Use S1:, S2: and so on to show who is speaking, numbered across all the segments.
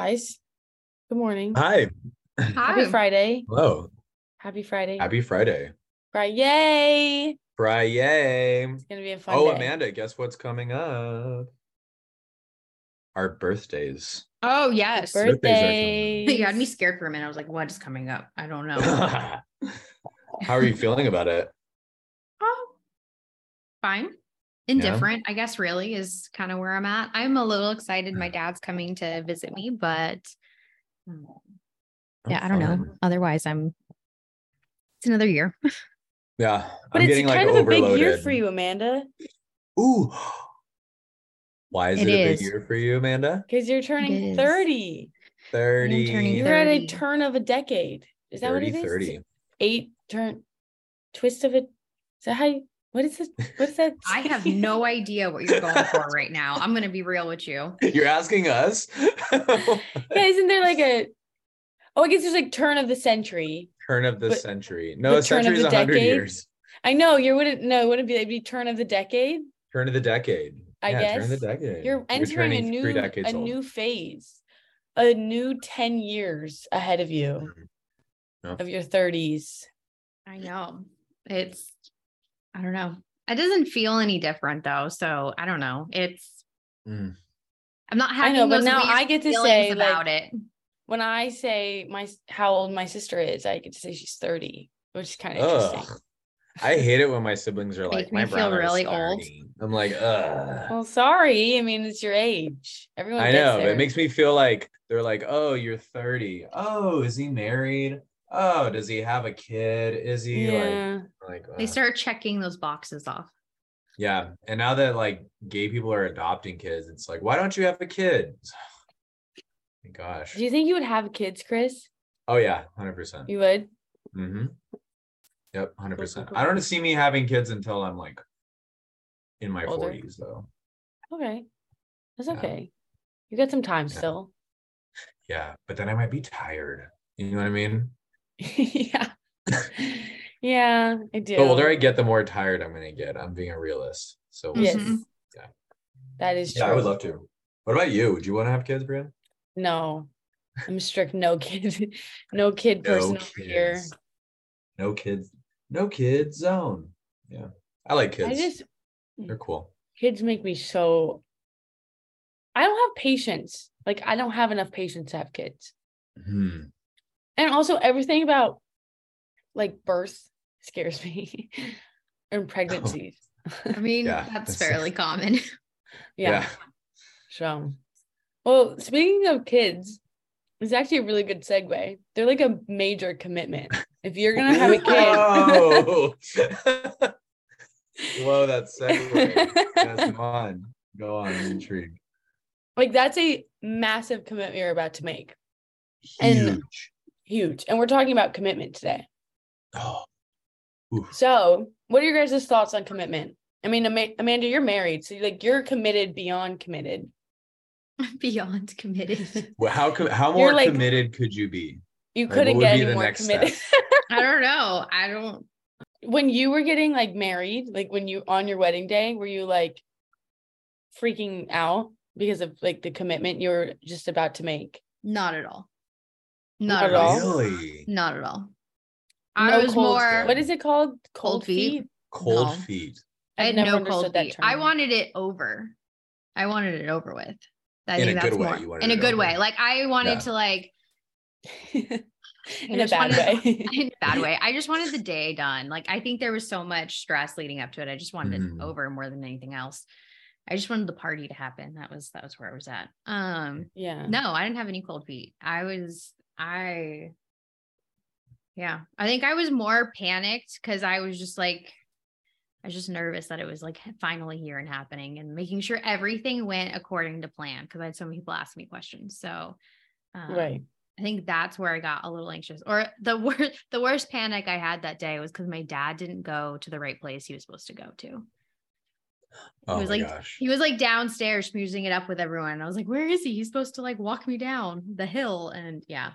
S1: Hi guys. Good morning.
S2: Hi.
S1: Happy
S3: Hi.
S1: Friday.
S2: Hello.
S1: Happy Friday.
S2: Happy Friday.
S1: Friday. Yay.
S2: Friday.
S1: It's gonna be a fun
S2: Oh,
S1: day.
S2: Amanda, guess what's coming up? Our birthdays.
S3: Oh yes.
S2: Birth-
S1: Birthday.
S3: You had me scared for a minute. I was like, what is coming up? I don't know.
S2: How are you feeling about it?
S3: oh, fine. Indifferent, I guess, really is kind of where I'm at. I'm a little excited. My dad's coming to visit me, but um, yeah, I don't know. Otherwise, I'm it's another year.
S2: Yeah.
S1: But
S2: I'm
S1: it's
S2: getting
S1: kind
S2: like
S1: of a big year for you, Amanda,
S2: Ooh. Why is
S3: It
S2: it, a big year for you, Amanda?
S1: because you're turning 30.
S2: 30.
S3: turning
S1: You're at a turn of a decade. Is that what it
S2: 30,
S1: is?
S2: 30.
S1: Eight turn twist of it. Is that how you what is it? What's that?
S3: I have no idea what you're going for right now. I'm gonna be real with you.
S2: You're asking us?
S1: yeah, isn't there like a oh I guess there's like turn of the century.
S2: turn of the
S1: But
S2: century. No, a
S1: turn of
S2: century is
S1: the
S2: 100
S1: decade?
S2: years.
S1: I know you wouldn't no, it wouldn't be it'd be turn of the decade.
S2: Turn of the decade.
S1: I
S2: yeah, turn of the decade.
S1: You're entering a new
S2: three
S1: a
S2: old.
S1: new phase, a new 10 years ahead of you mm-hmm.
S2: Yeah.
S1: of your 30s.
S3: I know. It's I don't know. It doesn't feel any different though. So I don't know. It's
S2: Mm.
S3: I'm not
S1: I
S3: having
S1: know, but
S3: those
S1: now I get to
S3: feelings
S1: say,
S3: about
S1: like,
S3: it.
S1: When I say my how old my sister is, I get to say she's 30, which is kind of interesting.
S2: I hate it when my siblings are
S3: Make
S2: like,
S3: me
S2: my
S3: feel
S2: brother
S3: really old."
S2: I'm like, ugh.
S1: Well, sorry. I mean, it's your age. Everyone
S2: I know, but
S1: there.
S2: it makes me feel like they're like, oh, you're 30. Oh, is he married? Oh, does he have a kid? Is he
S1: yeah.
S2: like, like
S3: They start checking those boxes off.
S2: yeah. And now that like gay people are adopting kids, it's like, why don't you have a kid? My gosh.
S1: Do you think you would have kids, Chris?
S2: Oh yeah, hundred percent.
S1: You would?
S2: Mm-hmm. Yep,
S1: 100%.
S2: I don't see me having kids until I'm like in my
S1: Older.
S2: forties, though.
S1: Okay. That's
S2: Yeah.
S1: okay. You got some time
S2: Yeah.
S1: still.
S2: Yeah, but then I might be tired. You know what I mean?
S1: yeah. yeah, I do.
S2: The older I get, the more tired I'm gonna get. I'm being a realist. So we'll
S1: Yes.
S2: see.
S3: Mhm.
S2: Yeah.
S1: That is true.
S2: yeah, I would love to. What about you? Would you want to have kids, Brian?
S1: No. I'm strict no kid. no kid person over here.
S2: No kids. No kids zone. Yeah, I like kids.
S1: I just
S2: They're cool.
S1: kids make me so I don't have patience. Like I don't have enough patience to have kids.
S2: Hmm.
S1: And also everything about like birth scares me and pregnancies.
S3: I mean,
S2: Yeah,
S3: that's
S2: that's-
S3: fairly common.
S1: yeah. So well, speaking of kids, it's actually a really good segue. They're like a major commitment. If you're gonna have a kid,
S2: Whoa, Whoa that segue. Yes, come on. Go on. I'm intrigued.
S1: like that's a massive commitment you're about to make. And-
S2: Huge.
S1: Huge. And we're talking about commitment today.
S2: Oh. Oof.
S1: So, what are your guys' thoughts on commitment? I mean, Ama- Amanda, you're married, so like you're committed beyond committed.
S3: Beyond committed.
S2: Well, how com- how more
S1: like-
S2: committed could you be?
S1: You
S2: Like,
S1: couldn't
S2: what
S1: get any more committed.
S3: I don't know. I don't
S1: when you were getting like married, like when you on your wedding day, were you like freaking out because of like the commitment you were just about to make?
S3: not at all.
S1: Not
S3: Not,
S1: at
S3: at all.
S1: all?
S2: Really?
S3: Not at all. I
S1: No
S3: was
S1: cold-
S3: more
S1: What is it called?
S3: Cold feet?
S2: Cold
S3: No.
S2: feet.
S3: I had
S1: never
S3: no
S1: understood
S3: cold
S1: that
S3: feet. I wanted it over. I wanted it over with. I
S2: In
S3: think
S2: a good
S3: that's
S2: way,
S3: more
S2: you wanted
S3: in a good
S2: over.
S3: way. Like I wanted
S2: Yeah.
S3: to like
S1: in a bad
S3: wanted-
S1: way.
S3: in a bad way. I just wanted the day done. Like I think there was so much stress leading up to it. I just wanted
S2: Mm.
S3: it over more than anything else. I just wanted the party to happen. That was that was where I was at. Um
S1: yeah.
S3: no, I didn't have any cold feet. I was I yeah, I think I was more panicked because I was just like I was just nervous that it was like finally here and happening and making sure everything went according to plan because I had so many people ask me questions. So um,
S1: Right.
S3: I think that's where I got a little anxious. Or the worst the worst panic I had that day was because my dad didn't go to the right place he was supposed to go to.
S2: Oh
S3: was
S2: my
S3: like-
S2: gosh.
S3: He was like downstairs smoozing it up with everyone. And I was like, where is he? He's supposed to like walk me down the hill. And yeah, I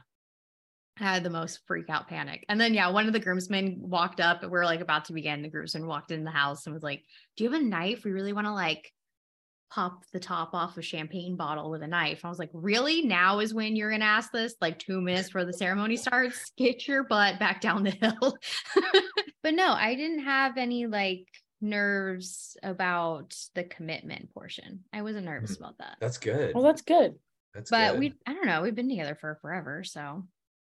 S3: had the most freak out panic. And then yeah, one of the groomsmen walked up and we are like about to begin. The groomsman walked in the house and was like, Do you have a knife? We really want to like pop the top off a champagne bottle with a knife. I was like, really? Now is when you're gonna ask this? Like two minutes before the ceremony starts? Get your butt back down the hill. but no, I didn't have any like nerves about the commitment portion. I wasn't nervous
S2: Mhm.
S3: about that.
S2: That's good.
S1: Well, that's good.
S2: That's
S3: But
S2: good.
S3: we I don't know, we've been together for forever. So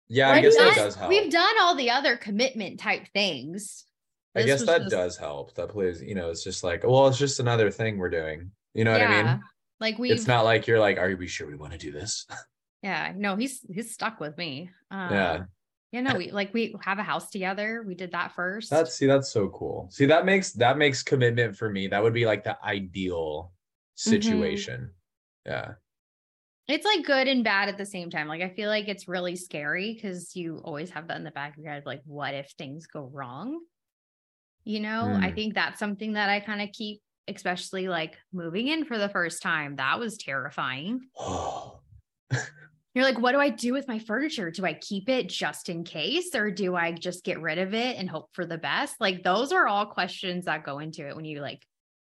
S2: yeah, I guess that does help.
S3: we've done all the other commitment type things.
S2: I
S3: This
S2: guess that
S3: just-
S2: does help. That plays, you know, it's just like, well, it's just another thing we're doing. You know what I mean?
S3: Like we
S2: It's not like you're like, are we sure we want to do this?
S3: Yeah, no, he's he's stuck with me. Uh,
S2: Yeah.
S3: Yeah, no, we like we have a house together. We did that first.
S2: That's see, that's so cool. See, that makes that makes commitment for me. That would be like the ideal
S3: Mm-hmm.
S2: situation. Yeah.
S3: It's like good and bad at the same time. Like I feel like it's really scary because you always have that in the back of your head, like what if things go wrong? You know, I
S2: Mm.
S3: think that's something that I kind of keep, especially like moving in for the first time. That was terrifying.
S2: Oh,
S3: You're like, what do I do with my furniture? Do I keep it just in case, or do I just get rid of it and hope for the best? Like, those are all questions that go into it when you like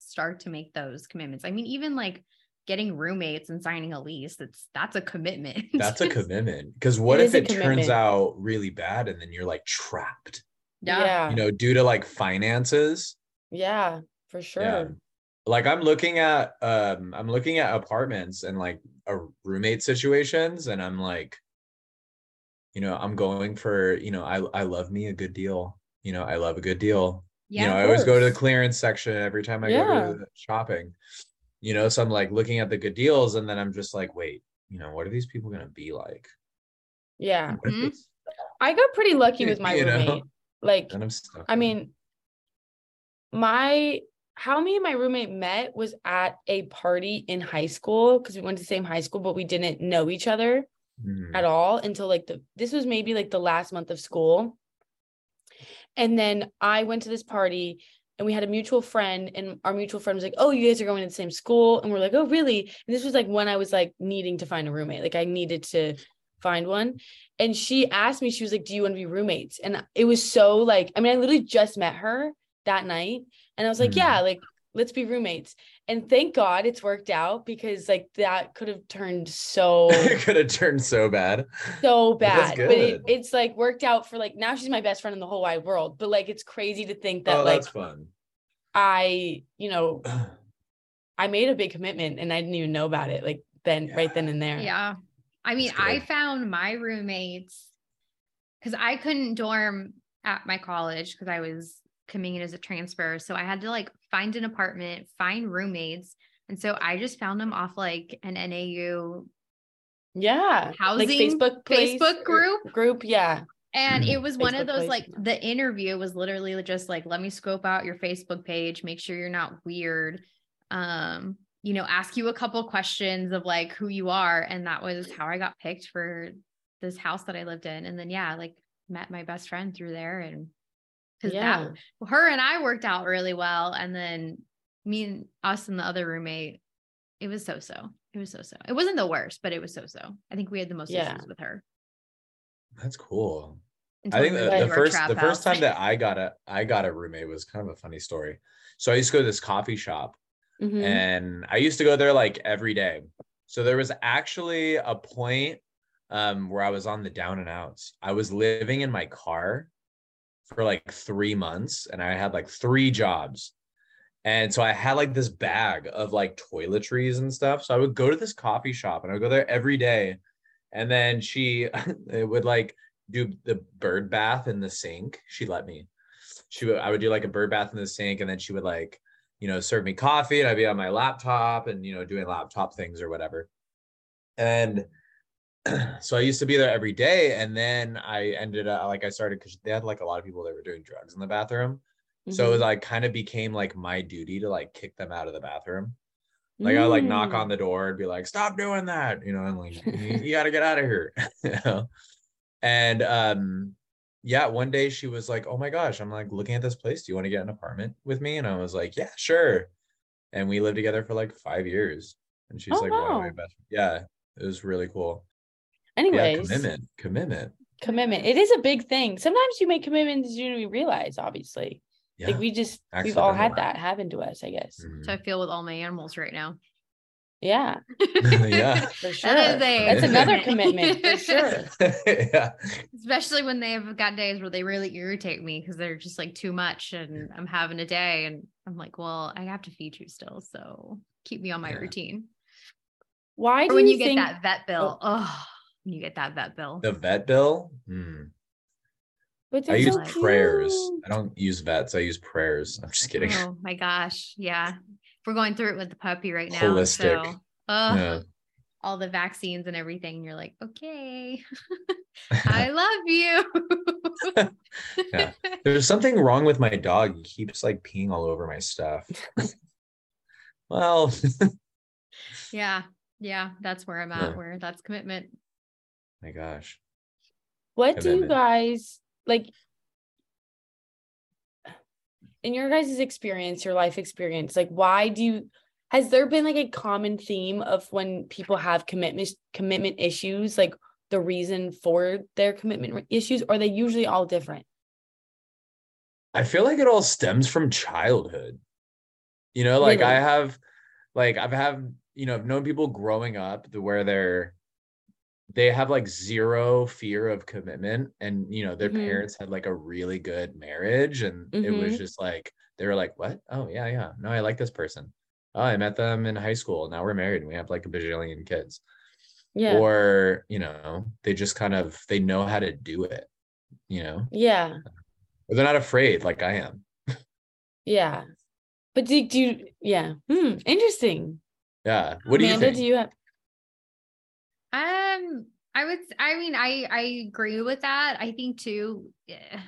S3: start to make those commitments. I mean, even like getting roommates and signing a lease, it's that's a commitment.
S2: that's a commitment. Because what
S1: It
S2: if it turns out really bad and then you're like trapped,
S3: yeah.
S1: Yeah.
S2: you know, due to like finances?
S1: Yeah, for sure.
S2: Yeah. Like I'm looking at um I'm looking at apartments and like a roommate situations and I'm like you know, I'm going for, you know, I I love me a good deal. You know, I love a good deal.
S3: Yeah.
S2: you know, I always go to the clearance section every time I
S1: Yeah.
S2: go to the shopping. You know, so I'm like looking at the good deals and then I'm just like, wait, you know, what are these people gonna be like?
S1: Yeah.
S2: What if
S3: Mhm.
S1: I got pretty lucky with my
S2: You know?
S1: roommate. Like,
S2: I'm stuck.
S1: I mean, my how me and my roommate met was at a party in high school because we went to the same high school, but we didn't know each other
S2: Mhm.
S1: at all until like the this was maybe like the last month of school. And then I went to this party and we had a mutual friend, and our mutual friend was like, Oh, you guys are going to the same school. And we're like, Oh, really? And this was like when I was like needing to find a roommate. Like I needed to find one. And she asked me, she was like, Do you want to be roommates? And it was so like, I mean, I literally just met her that night. And I was like,
S2: Mhm.
S1: Yeah, like let's be roommates. And thank God it's worked out because like that could have turned so
S2: it could have turned so bad.
S1: so bad. But it, it's like worked out for like now she's my best friend in the whole wide world. But like it's crazy to think that
S2: oh,
S1: like
S2: that's fun.
S1: I, you know, I made a big commitment and I didn't even know about it like then right then and there.
S3: Yeah. I mean, I found my roommates because I couldn't dorm at my college because I was coming in as a transfer. So I had to like find an apartment, find roommates. And so I just found them off like an NAU
S1: Yeah.
S3: Housing
S1: like Facebook
S3: Facebook group.
S1: Group. Yeah.
S3: And it was one of those
S1: place.
S3: like the interview was literally just like, let me scope out your Facebook page, make sure you're not weird. Um, you know, ask you a couple questions of like who you are. And that was how I got picked for this house that I lived in. And then yeah, like met my best friend through there and because
S1: Yeah.
S3: that her and I worked out really well. And then me and us and the other roommate, it was so so. It was so so. It wasn't the worst, but it was so so. I think we had the most
S1: Yeah.
S3: issues with her.
S2: That's cool.
S3: until
S2: I think the, the first
S3: trap
S2: the first time that I got a I got a roommate was kind of a funny story. So I used to go to this coffee shop
S1: Mhm.
S2: and I used to go there like every day. So there was actually a point um, where I was on the down and outs. I was living in my car for like three months, and I had like three jobs. And so I had like this bag of like toiletries and stuff. So I would go to this coffee shop and I would go there every day. And then she would like do the bird bath in the sink. She let me. She would I would do like a bird bath in the sink, and then she would like you know, serve me coffee and I'd be on my laptop and, you know, doing laptop things or whatever. And so I used to be there every day. And then I ended up like I started because they had like a lot of people that were doing drugs in the bathroom. So it was like kind of became like my duty to like kick them out of the bathroom. Like I would like knock
S1: Mm.
S2: on the door and be like, stop doing that, you know, and like you, you gotta get out of here. you know? And um yeah, one day she was like, Oh my gosh, I'm like looking at this place. Do you want to get an apartment with me? And I was like, Yeah, sure. And we lived together for like five years. And she's
S1: Oh,
S2: like one of my best. Yeah, it was really cool. Yeah,
S1: Anyways,
S2: commitment. Commitment.
S1: commitment. It is a big thing. Sometimes you make commitments you don't even realize, obviously.
S2: Yeah.
S1: Like we just we've all had that happen to us, I guess.
S2: Mhm.
S3: So I feel with all my animals right now.
S1: Yeah,
S2: Yeah.
S1: for sure.
S3: That is a
S1: That's another commitment for sure.
S2: yeah.
S3: Especially when they've got days where they really irritate me because they're just like too much and I'm having a day and I'm like, well, I have to feed you still. So keep me on my
S2: Yeah.
S3: routine.
S1: Why
S3: Or
S1: do
S3: when
S1: you
S3: you get that vet bill. Oh, when you get that vet bill.
S2: The vet bill. Hmm.
S1: But
S2: I
S1: they're
S2: use
S1: so
S2: prayers. I don't use vets. I use prayers. I'm just kidding.
S3: Oh my gosh. Yeah. We're going through it with the puppy right now.
S2: Holistic.
S3: So, oh,
S2: Yeah.
S3: all the vaccines and everything. You're like, okay, I love you.
S2: Yeah. There's something wrong with my dog. He keeps like peeing all over my stuff. well,
S3: yeah. Yeah. That's where I'm at,
S2: Yeah.
S3: where that's commitment.
S2: My gosh.
S1: What do you guys like in your guys' experience, your life experience? Like, why do you has there been like a common theme of when people have commitment commitment issues, like the reason for their commitment issues, or are they usually all different?
S2: I feel like it all stems from childhood. You know, like I have like I've had, you know, I've known people growing up to where they're they have like zero fear of commitment and you know their
S1: Mhm.
S2: parents had like a really good marriage and it was
S1: Mhm.
S2: just like they were like what oh yeah yeah no i like this person oh i met them in high school now we're married and we have like a bajillion kids
S1: Yeah.
S2: or you know they just kind of they know how to do it you know
S1: yeah.
S2: or they're not afraid like i am
S1: Yeah. But do, do you yeah. Hmm. Interesting.
S2: yeah what do you think
S1: do you have
S3: Um, I would, I mean, I, I agree with that. I think too, eh,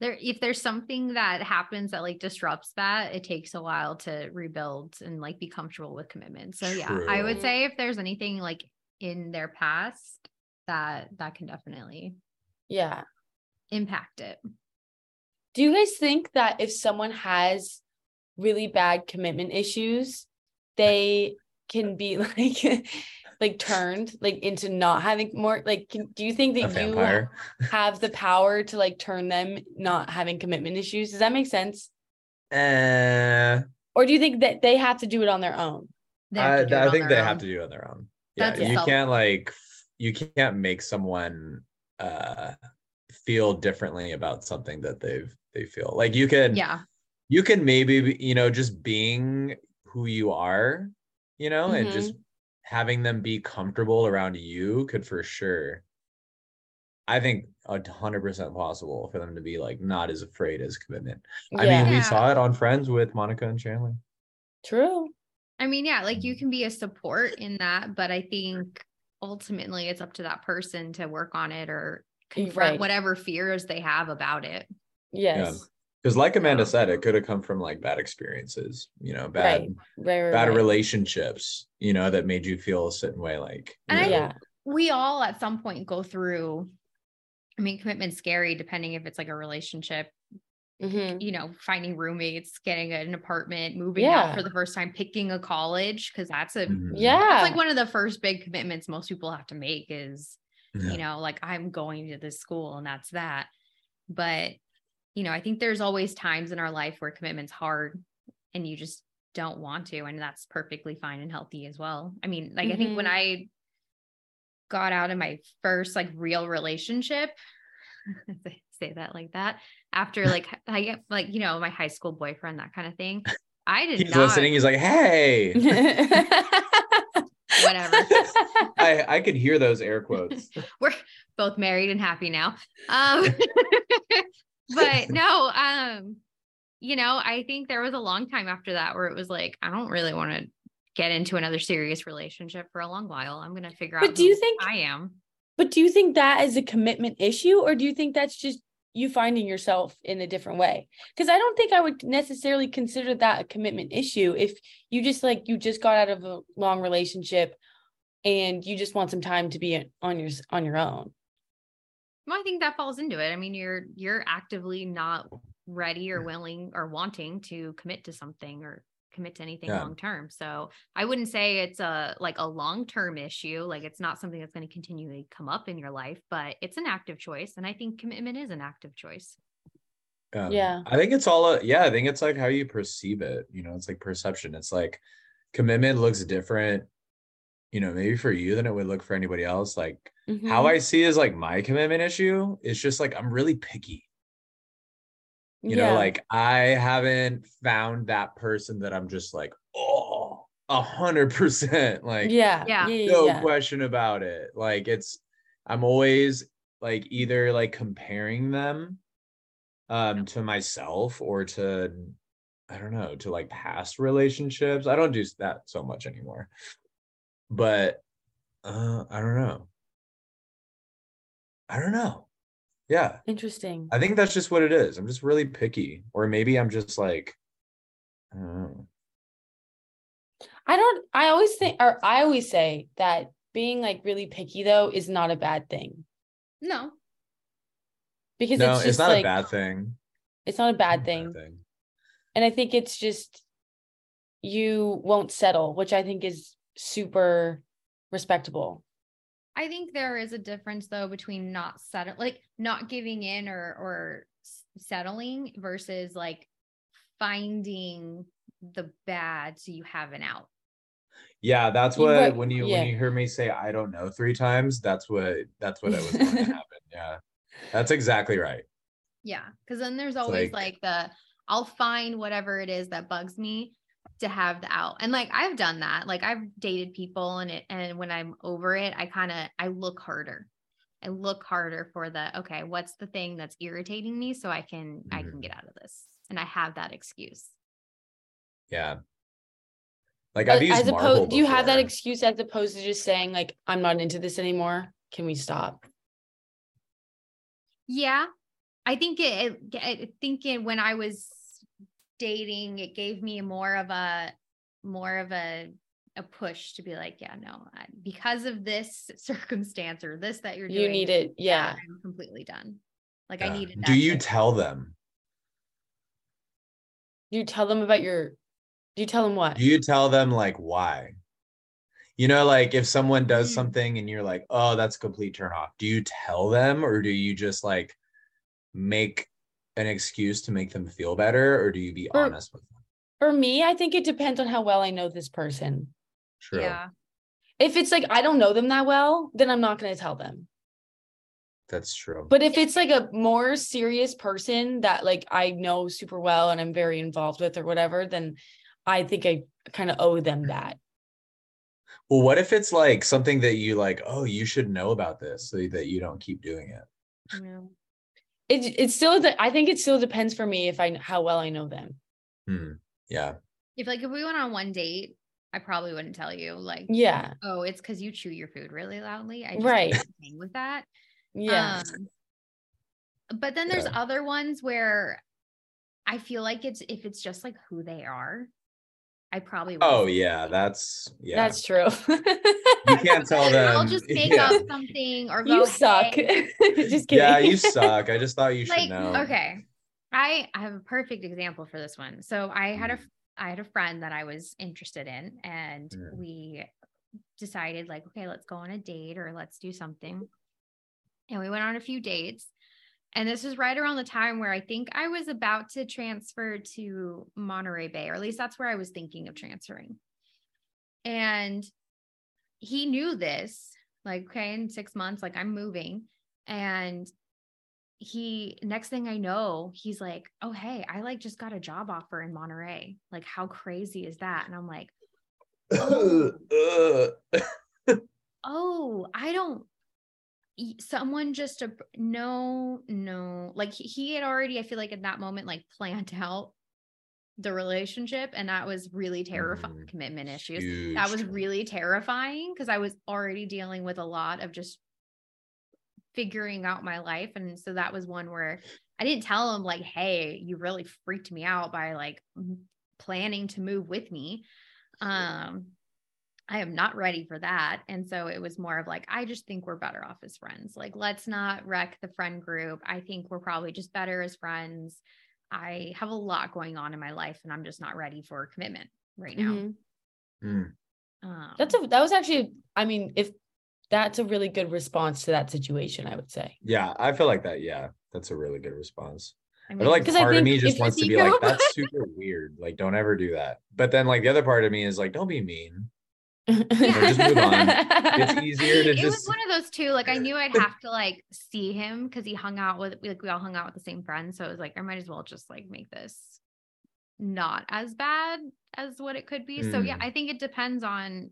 S3: there, if there's something that happens that like disrupts that, it takes a while to rebuild and like be comfortable with commitment. So yeah, I would say if there's anything like in their past that, that can definitely
S1: yeah.
S3: impact it.
S1: Do you guys think that if someone has really bad commitment issues, they can be like like turned like into not having more like can, do you think that you have the power to like turn them not having commitment issues? Does that make sense?
S2: uh,
S1: Or do you think that they have to do it on their own?
S2: I,
S3: to do it
S2: I think they
S3: own.
S2: have to do it on their own. Yeah,
S3: That's
S2: you can't like you can't make someone uh feel differently about something that they've they feel. Like you can
S3: Yeah.
S2: you can maybe you know just being who you are, you know, and just
S3: Mm-hmm.
S2: having them be comfortable around you could for sure I think a hundred percent possible for them to be like not as afraid as commitment. I
S1: yeah,
S2: mean, we saw it on Friends with Monica and Chandler.
S1: true.
S3: I mean, yeah, like you can be a support in that, but I think ultimately it's up to that person to work on it or confront
S1: Right.
S3: whatever fears they have about it.
S1: Yes.
S2: Because like Amanda said, it could have come from like bad experiences, you know, bad
S1: Right. Right. right,
S2: bad
S1: right.
S2: relationships, you know, that made you feel a certain way. Like,
S3: And I
S2: know,
S1: Yeah.
S3: We all at some point go through, I mean, commitment's scary depending if it's like a relationship,
S1: Mhm.
S3: you know, finding roommates, getting an apartment, moving
S1: Yeah.
S3: out for the first time, picking a college, because that's a
S2: mhm.
S1: Yeah.
S3: that's like one of the first big commitments most people have to make is
S2: Yeah.
S3: you know like i'm going to this school and that's that but you know i think there's always times in our life where commitment's hard and you just don't want to and that's perfectly fine and healthy as well i mean like i think when
S1: Mhm.
S3: i got out of my first like real relationship say that like that after like i get like you know my high school boyfriend that kind of thing i did
S2: He's
S3: not
S2: listening. He's like, hey,
S3: whatever
S2: I, I could hear those air quotes.
S3: we're both married and happy now. Um, but no, um, you know, I think there was a long time after that where it was like, I don't really want to get into another serious relationship for a long while. I'm going to figure
S1: But
S3: out
S1: do you think-
S3: I am.
S1: But do you think that is a commitment issue, or do you think that's just you finding yourself in a different way? Because I don't think I would necessarily consider that a commitment issue if you just like you just got out of a long relationship and you just want some time to be on your on your own.
S3: Well, I think that falls into it. I mean, you're you're actively not ready or willing or wanting to commit to something or commit to anything
S2: Yeah.
S3: long term. So I wouldn't say it's a like a long term issue. Like it's not something that's going to continually come up in your life, but it's an active choice, and I think commitment is an active choice.
S2: Um,
S1: Yeah.
S2: I think it's all, a, yeah, I think it's like how you perceive it. You know, it's like perception. It's like, commitment looks different, you know, maybe for you than it would look for anybody else. Like how
S1: Mhm.
S2: I see is like my commitment issue is just like I'm really picky. You know, like I haven't found that person that I'm just like, oh, a hundred percent. Like
S1: yeah,
S3: Yeah.
S1: yeah, yeah,
S2: no
S1: yeah.
S2: question about it. Like it's I'm always like either like comparing them um to myself or to I don't know, to like past relationships. I don't do that so much anymore. But uh I don't know. I don't know. Yeah.
S1: Interesting.
S2: I think that's just what it is. I'm just really picky or maybe I'm just like I don't know.
S1: I don't. I always think, or I always say that being like really picky though is not a bad thing
S3: No.
S1: because
S2: No,
S1: it's
S2: it's, not
S1: like
S2: a bad thing.
S1: it's not a bad
S2: Not a
S1: thing,
S2: thing.
S1: and I think it's just you won't settle, which I think is super respectable.
S3: I think there is a difference though between not settle like not giving in or or settling versus like finding the bad so you have an out.
S2: Yeah, that's what
S1: right-
S2: when you
S1: yeah.
S2: when you hear me say I don't know three times, that's what that's what I was going to happen. Yeah. That's exactly right.
S3: Yeah, because then there's always
S2: like-
S3: like, the I'll find whatever it is that bugs me to have the out. And like I've done that. Like I've dated people and it and when I'm over it, I kind of I look harder. I look harder for the okay, what's the thing that's irritating me so I can I can
S2: Mhm.
S3: get out of this. And I have that excuse.
S2: Yeah. Like I've used
S1: as
S2: Marvel
S1: opposed, do you have that excuse as opposed to just saying like I'm not into this anymore? Can we stop?
S3: Yeah. I think it, it I think it, when I was dating, it gave me more of a more of a a push to be like, yeah, no, I, because of this circumstance or this that you're doing,
S1: You need it, yeah.
S3: I'm completely done. Like I
S2: Yeah.
S3: needed.
S2: Do you
S3: to-
S2: tell them?
S1: You tell them about your. Do you tell them what?
S2: Do you tell them like why? You know, like if someone does
S3: Mm.
S2: something and you're like, oh, that's a complete turn off. Do you tell them or do you just like make an excuse to make them feel better or do you be
S1: For-
S2: honest with them?
S1: For me, I think it depends on how well I know this person.
S2: True.
S3: Yeah.
S1: If it's like I don't know them that well, then I'm not going to tell them.
S2: That's true.
S1: But if it's like a more serious person that like I know super well and I'm very involved with or whatever, then I think I kind of owe them that.
S2: Well, what if it's like something that you like, oh, you should know about this so that you don't keep doing it?
S3: Yeah.
S1: It it still de- I think it still depends for me if I how well I know them.
S2: Hmm. Yeah.
S3: If like if we went on one date, I probably wouldn't tell you like,
S1: Yeah.
S3: oh, it's because you chew your food really loudly. I just
S1: Right.
S3: hang with that.
S1: Yeah.
S3: Um, but then there's
S2: Yeah.
S3: other ones where I feel like it's if it's just like who they are, I probably wouldn't
S2: Oh yeah, that's yeah.
S1: That's true.
S2: you can't tell them.
S3: I'll just make
S2: yeah.
S3: up something or go.
S1: you suck.
S3: "Hey."
S1: Just kidding.
S2: Yeah, you suck. I just thought you should know.
S3: okay i i have a perfect example for this one so i had a
S2: Mm.
S3: had a friend that i was interested in and
S2: Mm.
S3: we decided like okay let's go on a date or let's do something and we went on a few dates and this was right around the time where i think i was about to transfer to monterey bay or at least that's where i was thinking of transferring and he knew this like okay in six months like i'm moving and he next thing I know, he's like, Oh, hey, I like just got a job offer in Monterey. Like, how crazy is that? And I'm like, Oh. Oh, I don't someone just a no, no, like he, had already, I feel like at that moment, like planned out the relationship, and that was really terrifying
S2: Mm,
S3: commitment issues. That was really terrifying because I was already dealing with a lot of just figuring out my life. And so that was one where I didn't tell him, like, hey, you really freaked me out by like planning to move with me. Um, I am not ready for that. And so it was more of like, I just think we're better off as friends. Like, let's not wreck the friend group. I think we're probably just better as friends. I have a lot going on in my life and I'm just not ready for commitment right now.
S1: Mhm.
S2: Mm.
S3: Um,
S1: That's a that was actually I mean if that's a really good response to that situation, I would say.
S2: Yeah, I feel like that. Yeah, that's a really good response. I feel like
S1: 'Cause I
S2: part of me just wants to
S1: you
S2: be like, that's super weird. Like, don't ever do that. But then, like, the other part of me is like, don't be mean. Just move on. It's easier to
S3: it was one of those two. Like I knew I'd have to like see him because he hung out with like we all hung out with the same friends. So it was like I might as well just like make this not as bad as what it could be. So yeah,
S2: Mm.
S3: I think it depends on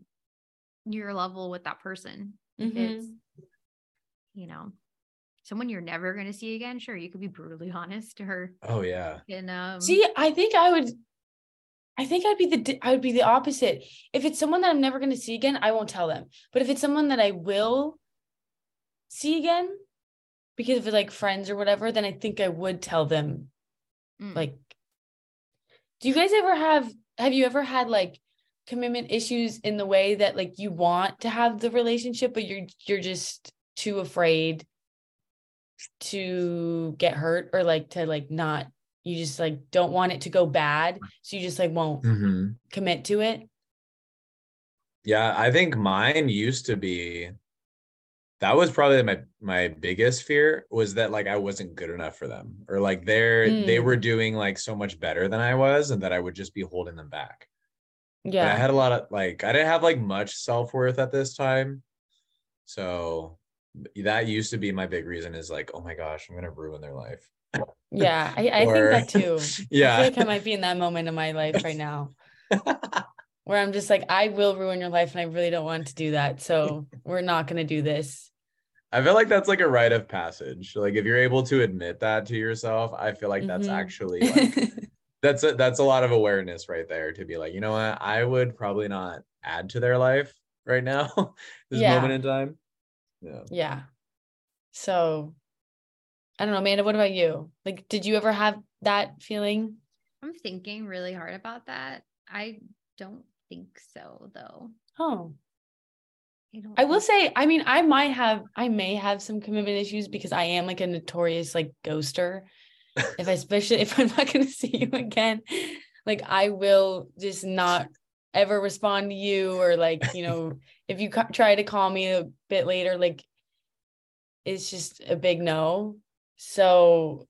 S3: your level with that person. If
S1: Mhm.
S3: it's you know someone you're never going to see again, sure you could be brutally honest to her.
S2: Oh yeah.
S3: in um
S1: See, I think I would. I think I'd be the I would be the opposite. If it's someone that I'm never going to see again, I won't tell them. But if it's someone that I will see again, because of like friends or whatever, then I think I would tell them.
S3: mm.
S1: Like, do you guys ever have? Have you ever had like commitment issues in the way that like you want to have the relationship, but you're you're just too afraid to get hurt or like to like not you just like don't want it to go bad so you just like won't
S2: hmm
S1: commit to it
S2: Yeah, I think mine used to be that was probably my my biggest fear was that like I wasn't good enough for them or like they're they
S1: Mm.
S2: were doing like so much better than I was and that I would just be holding them back. But I had a lot of like I didn't have like much self-worth at this time. So that used to be my big reason is like, oh my gosh, I'm gonna ruin their life.
S1: Yeah i, I
S2: Or-
S1: think that too i
S2: Yeah.
S1: feel like i might be in that moment in my life right now where i'm just like i will ruin your life and i really don't want to do that so we're not going to do this
S2: I feel like that's like a rite of passage. Like if you're able to admit that to yourself, I feel like that's
S1: Mhm.
S2: actually like that's a, that's a lot of awareness right there to be like, you know what, I would probably not add to their life right now, this
S1: Yeah.
S2: moment in time. Yeah.
S1: yeah so i don't know amanda what about you like did you ever have that feeling
S3: I'm thinking really hard about that. I don't think so though.
S1: oh
S3: I
S1: I will say, I mean, I might have, I may have some commitment issues because I am like a notorious like ghoster. If I, especially if I'm not going to see you again, like I will just not ever respond to you or like, you know, if you ca- try to call me a bit later, like it's just a big no. So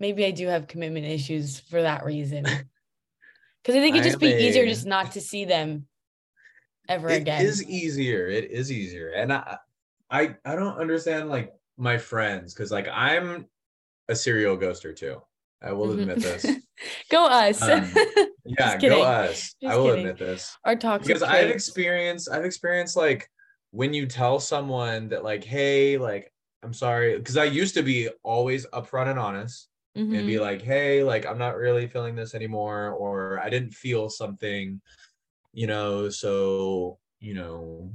S1: maybe I do have commitment issues for that reason. Because I think it'd just be easier just not to see them ever
S2: It
S1: again.
S2: It is easier. It is easier. And I I I don't understand like my friends because like I'm a serial ghoster too. I will
S1: Mhm.
S2: admit this.
S1: Go us.
S2: Um, Yeah, go us. I will
S1: kidding.
S2: admit this.
S1: Our toxic
S2: because I've experienced I've experienced like when you tell someone that like hey like I'm sorry because I used to be always upfront and honest and be
S1: Mhm.
S2: like hey like I'm not really feeling this anymore or I didn't feel something you know so you know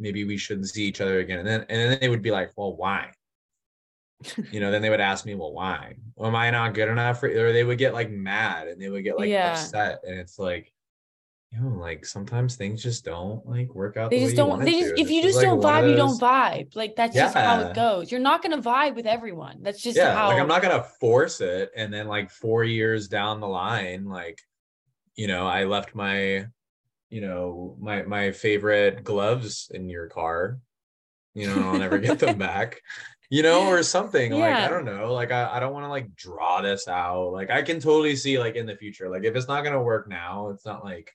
S2: maybe we shouldn't see each other again. And then and then they would be like well why? You know then they would ask me well why? Am I not good enough? For or they would get like mad and they would get like
S1: Yeah.
S2: upset. And it's like you know, like sometimes things just don't like work out.
S1: they
S2: the
S1: just don't they just
S2: to.
S1: if you just
S2: like
S1: don't
S2: of
S1: vibe you don't vibe like that's just how it goes you're not gonna vibe with everyone that's just
S2: yeah,
S1: how
S2: like I'm not gonna force it, and then like four years down the line, like you know, I left my, you know, my my favorite gloves in your car. You know, I'll never get them back. You know, or something like I don't know. Like I, I don't want to like draw this out. Like I can totally see like in the future. Like if it's not gonna work now, it's not like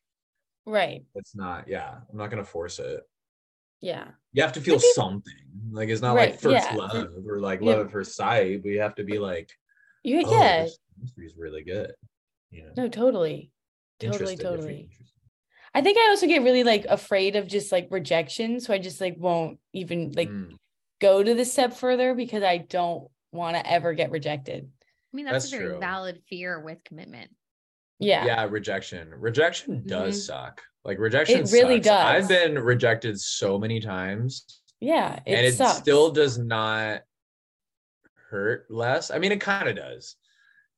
S1: right
S2: it's not. Yeah, I'm not gonna force it.
S1: yeah
S2: you have to feel
S1: Maybe-
S2: something. Like it's not
S1: Right,
S2: like first
S1: yeah,
S2: love or like
S1: yeah.
S2: love at first sight, but you have to be like,
S1: you
S2: oh,
S1: yeah
S2: this mystery is really good. You know,
S1: no totally totally
S2: Interested if you're
S1: totally i think i also get really like afraid of just like rejection so i just like won't even like
S2: Mm,
S1: go to the step further because i don't want to ever get rejected
S3: I mean, that's,
S2: That's
S3: a very
S2: true.
S3: valid fear with commitment.
S1: Yeah
S2: yeah. rejection. Rejection does
S1: Mhm.
S2: suck. Like rejection it
S1: really
S2: sucks.
S1: does.
S2: I've been rejected so many times
S1: yeah it
S2: and it
S1: sucks.
S2: still does not hurt less. I mean, it kind of does.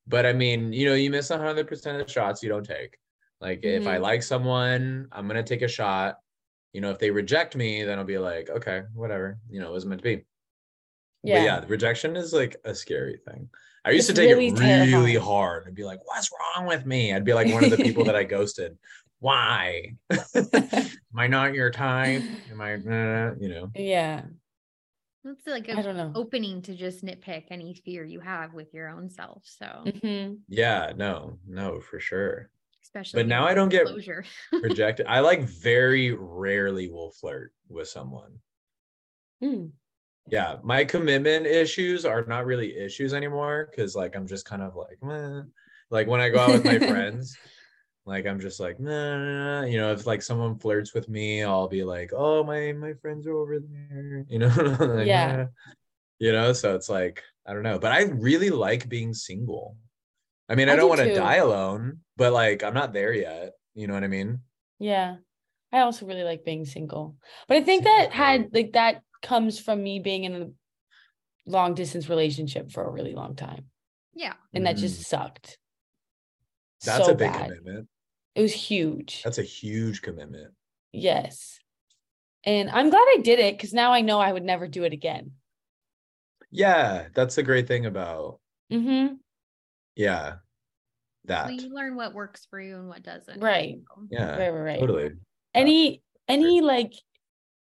S2: But I mean, you know, you miss 100% of the shots you don't take. Like if I
S1: Mhm.
S2: like someone, I'm going to take a shot. You know, if they reject me, then I'll be like, okay, whatever. You know, it was meant to be.
S1: yeah
S2: But yeah, rejection is like a scary thing. I used
S1: It's
S2: to take
S1: really
S2: it really
S1: terrifying.
S2: hard and be like, what's wrong with me? I'd be like one of the people that I ghosted. Why? Am I not your type? Am I, uh, you know?
S1: yeah
S3: It's like
S1: I
S3: a
S1: don't know.
S3: opening to just nitpick any fear you have with your own self. So
S1: Mhm.
S2: Yeah, no, no, for sure.
S3: especially
S2: But now I don't get
S3: closure.
S2: Rejected. I like very rarely will flirt with someone.
S1: Mm.
S2: Yeah, my commitment issues are not really issues anymore because like I'm just kind of like, meh. like when I go out with my friends, like I'm just like, nah, nah, nah. you know, if like someone flirts with me, I'll be like, oh my my friends are over there, you know, Like,
S1: Yeah.
S2: "Nah." you know, so it's like I don't know, but I really like being single. I mean, I,
S1: I
S2: don't
S1: do
S2: want to die alone, but like I'm not there yet. You know what I mean?
S1: Yeah. I also really like being single. But I think that had like that comes from me being in a long distance relationship for a really long time.
S3: yeah.
S1: And that
S2: Mm.
S1: just sucked.
S2: That's
S1: so
S2: a big
S1: bad.
S2: commitment.
S1: It was huge.
S2: That's a huge commitment.
S1: yes. And I'm glad I did it because now I know I would never do it again.
S2: Yeah, that's the great thing about
S1: Mm-hmm.
S2: yeah, that.
S3: Well, you learn what works for you and what doesn't.
S1: Right.
S2: Yeah,
S1: Right, right, right.
S2: totally.
S1: Any any like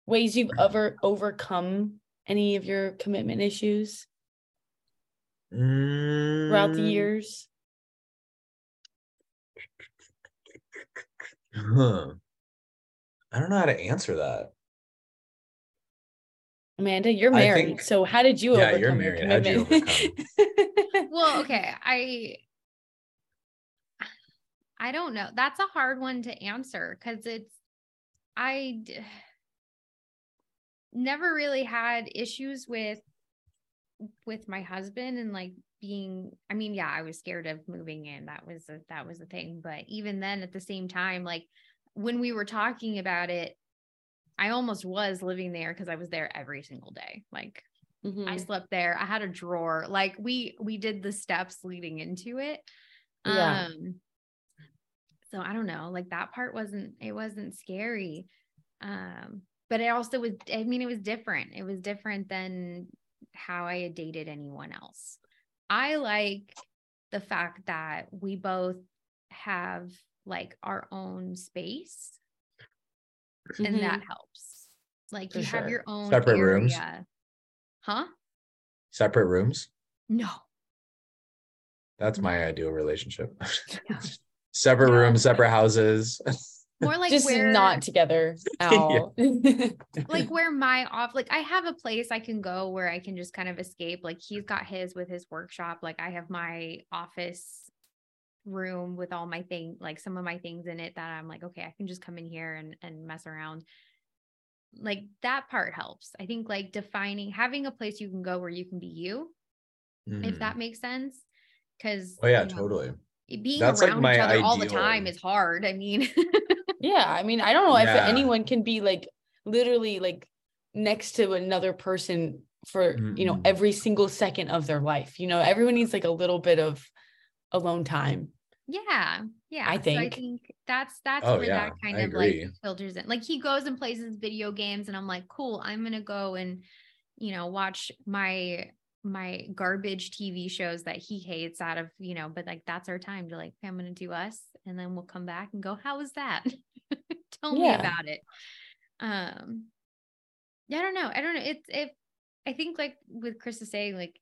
S1: ways you've ever overcome any of your commitment issues throughout the
S2: Mm,
S1: years?
S2: Huh. I don't know how to answer that.
S1: Amanda, you're married.
S2: think-
S1: so how did you
S2: Yeah,
S1: overcome
S2: you're married. How'd you
S1: commitment?
S3: Well, okay. I I don't know. That's a hard one to answer because it's I d- never really had issues with with my husband and like being I mean, yeah, I was scared of moving in. That was a, that was the thing, but even then at the same time like when we were talking about it I almost was living there because I was there every single day. Like I
S1: Mhm.
S3: slept there. I had a drawer. Like we we did the steps leading into it.
S1: Yeah.
S3: Um so I don't know, like that part wasn't it wasn't scary. Um but it also was I mean it was different. It was different than how I had dated anyone else. I like the fact that we both have like our own space and mm-hmm. that helps. Like
S1: For
S3: you have your own
S2: Separate rooms?
S3: area. Huh?
S2: Separate rooms.
S3: No.
S2: That's my ideal relationship.
S3: Yeah.
S2: separate
S3: Yeah.
S2: rooms, separate houses.
S3: More like
S1: just
S3: where
S1: not together at
S2: Yeah.
S1: all.
S3: like where my off like I have a place I can go where I can just kind of escape. Like he's got his with his workshop. Like I have my office room with all my thing, like some of my things in it that I'm like, okay, I can just come in here and and mess around. Like that part helps. I think like defining having a place you can go where you can be you, if
S2: Mhm.
S3: that makes sense. Cause
S2: Oh yeah,
S3: you know,
S2: totally.
S3: being
S2: That's, like,
S3: around
S2: my
S3: each other all the time is hard. I mean,
S1: yeah. I mean, I don't know if anyone can be like literally like next to another person for you know every single second of their life. You know, everyone needs like a little bit of alone time.
S3: Yeah, yeah.
S1: I
S3: So I
S1: think.
S3: think that's that's
S2: Oh,
S3: where
S2: yeah,
S3: that kind
S2: I
S3: of like filters in. Like he goes and plays his video games, and I'm like, cool. I'm gonna go and you know watch my my garbage TV shows that he hates out of you know. But like that's our time to like, okay, I'm gonna do us, and then we'll come back and go. How was that? Tell me about it. Um, yeah, I don't know. I don't know. It's if I think like with Chris is saying like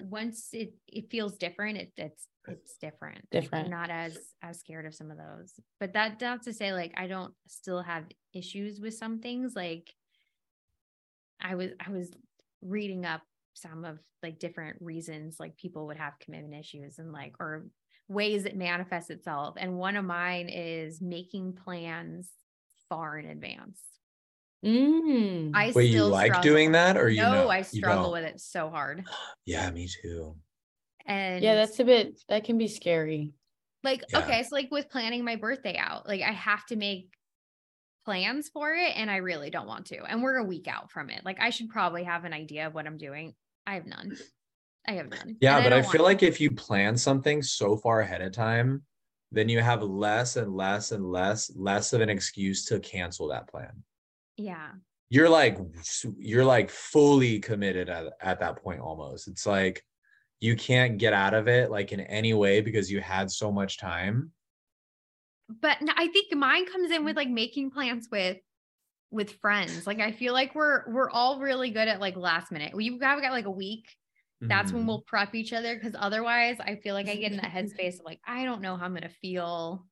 S3: once it it feels different, it it's it's different. Like,
S1: Different.
S3: not as as scared of some of those. But that not to say like I don't still have issues with some things. Like I was I was reading up some of like different reasons like people would have commitment issues and like or ways it manifests itself. And one of mine is making plans far in advance.
S1: Mm.
S3: I
S2: Wait, you like
S3: struggle.
S2: doing that or you
S3: no,
S2: know?
S3: I struggle
S2: don't?
S3: with it so hard.
S2: Yeah, me too.
S3: And
S1: yeah, that's a bit that can be scary.
S3: like
S2: Yeah.
S3: okay, so like with planning my birthday out, like I have to make plans for it and I really don't want to. And we're a week out from it. Like I should probably have an idea of what I'm doing. I have none. I have none.
S2: Yeah,
S3: And
S2: but I
S3: don't
S2: feel
S3: want
S2: like if you plan something so far ahead of time, then you have less and less and less less of an excuse to cancel that plan.
S3: yeah.
S2: You're like you're like fully committed at, at that point almost. It's like you can't get out of it like in any way because you had so much time.
S3: But i think mine comes in with like making plans with with friends. Like I feel like we're we're all really good at like last minute. We've got, got like a week. That's when
S2: Mhm.
S3: we'll prep each other because otherwise I feel like I get in that headspace of like I don't know how I'm gonna feel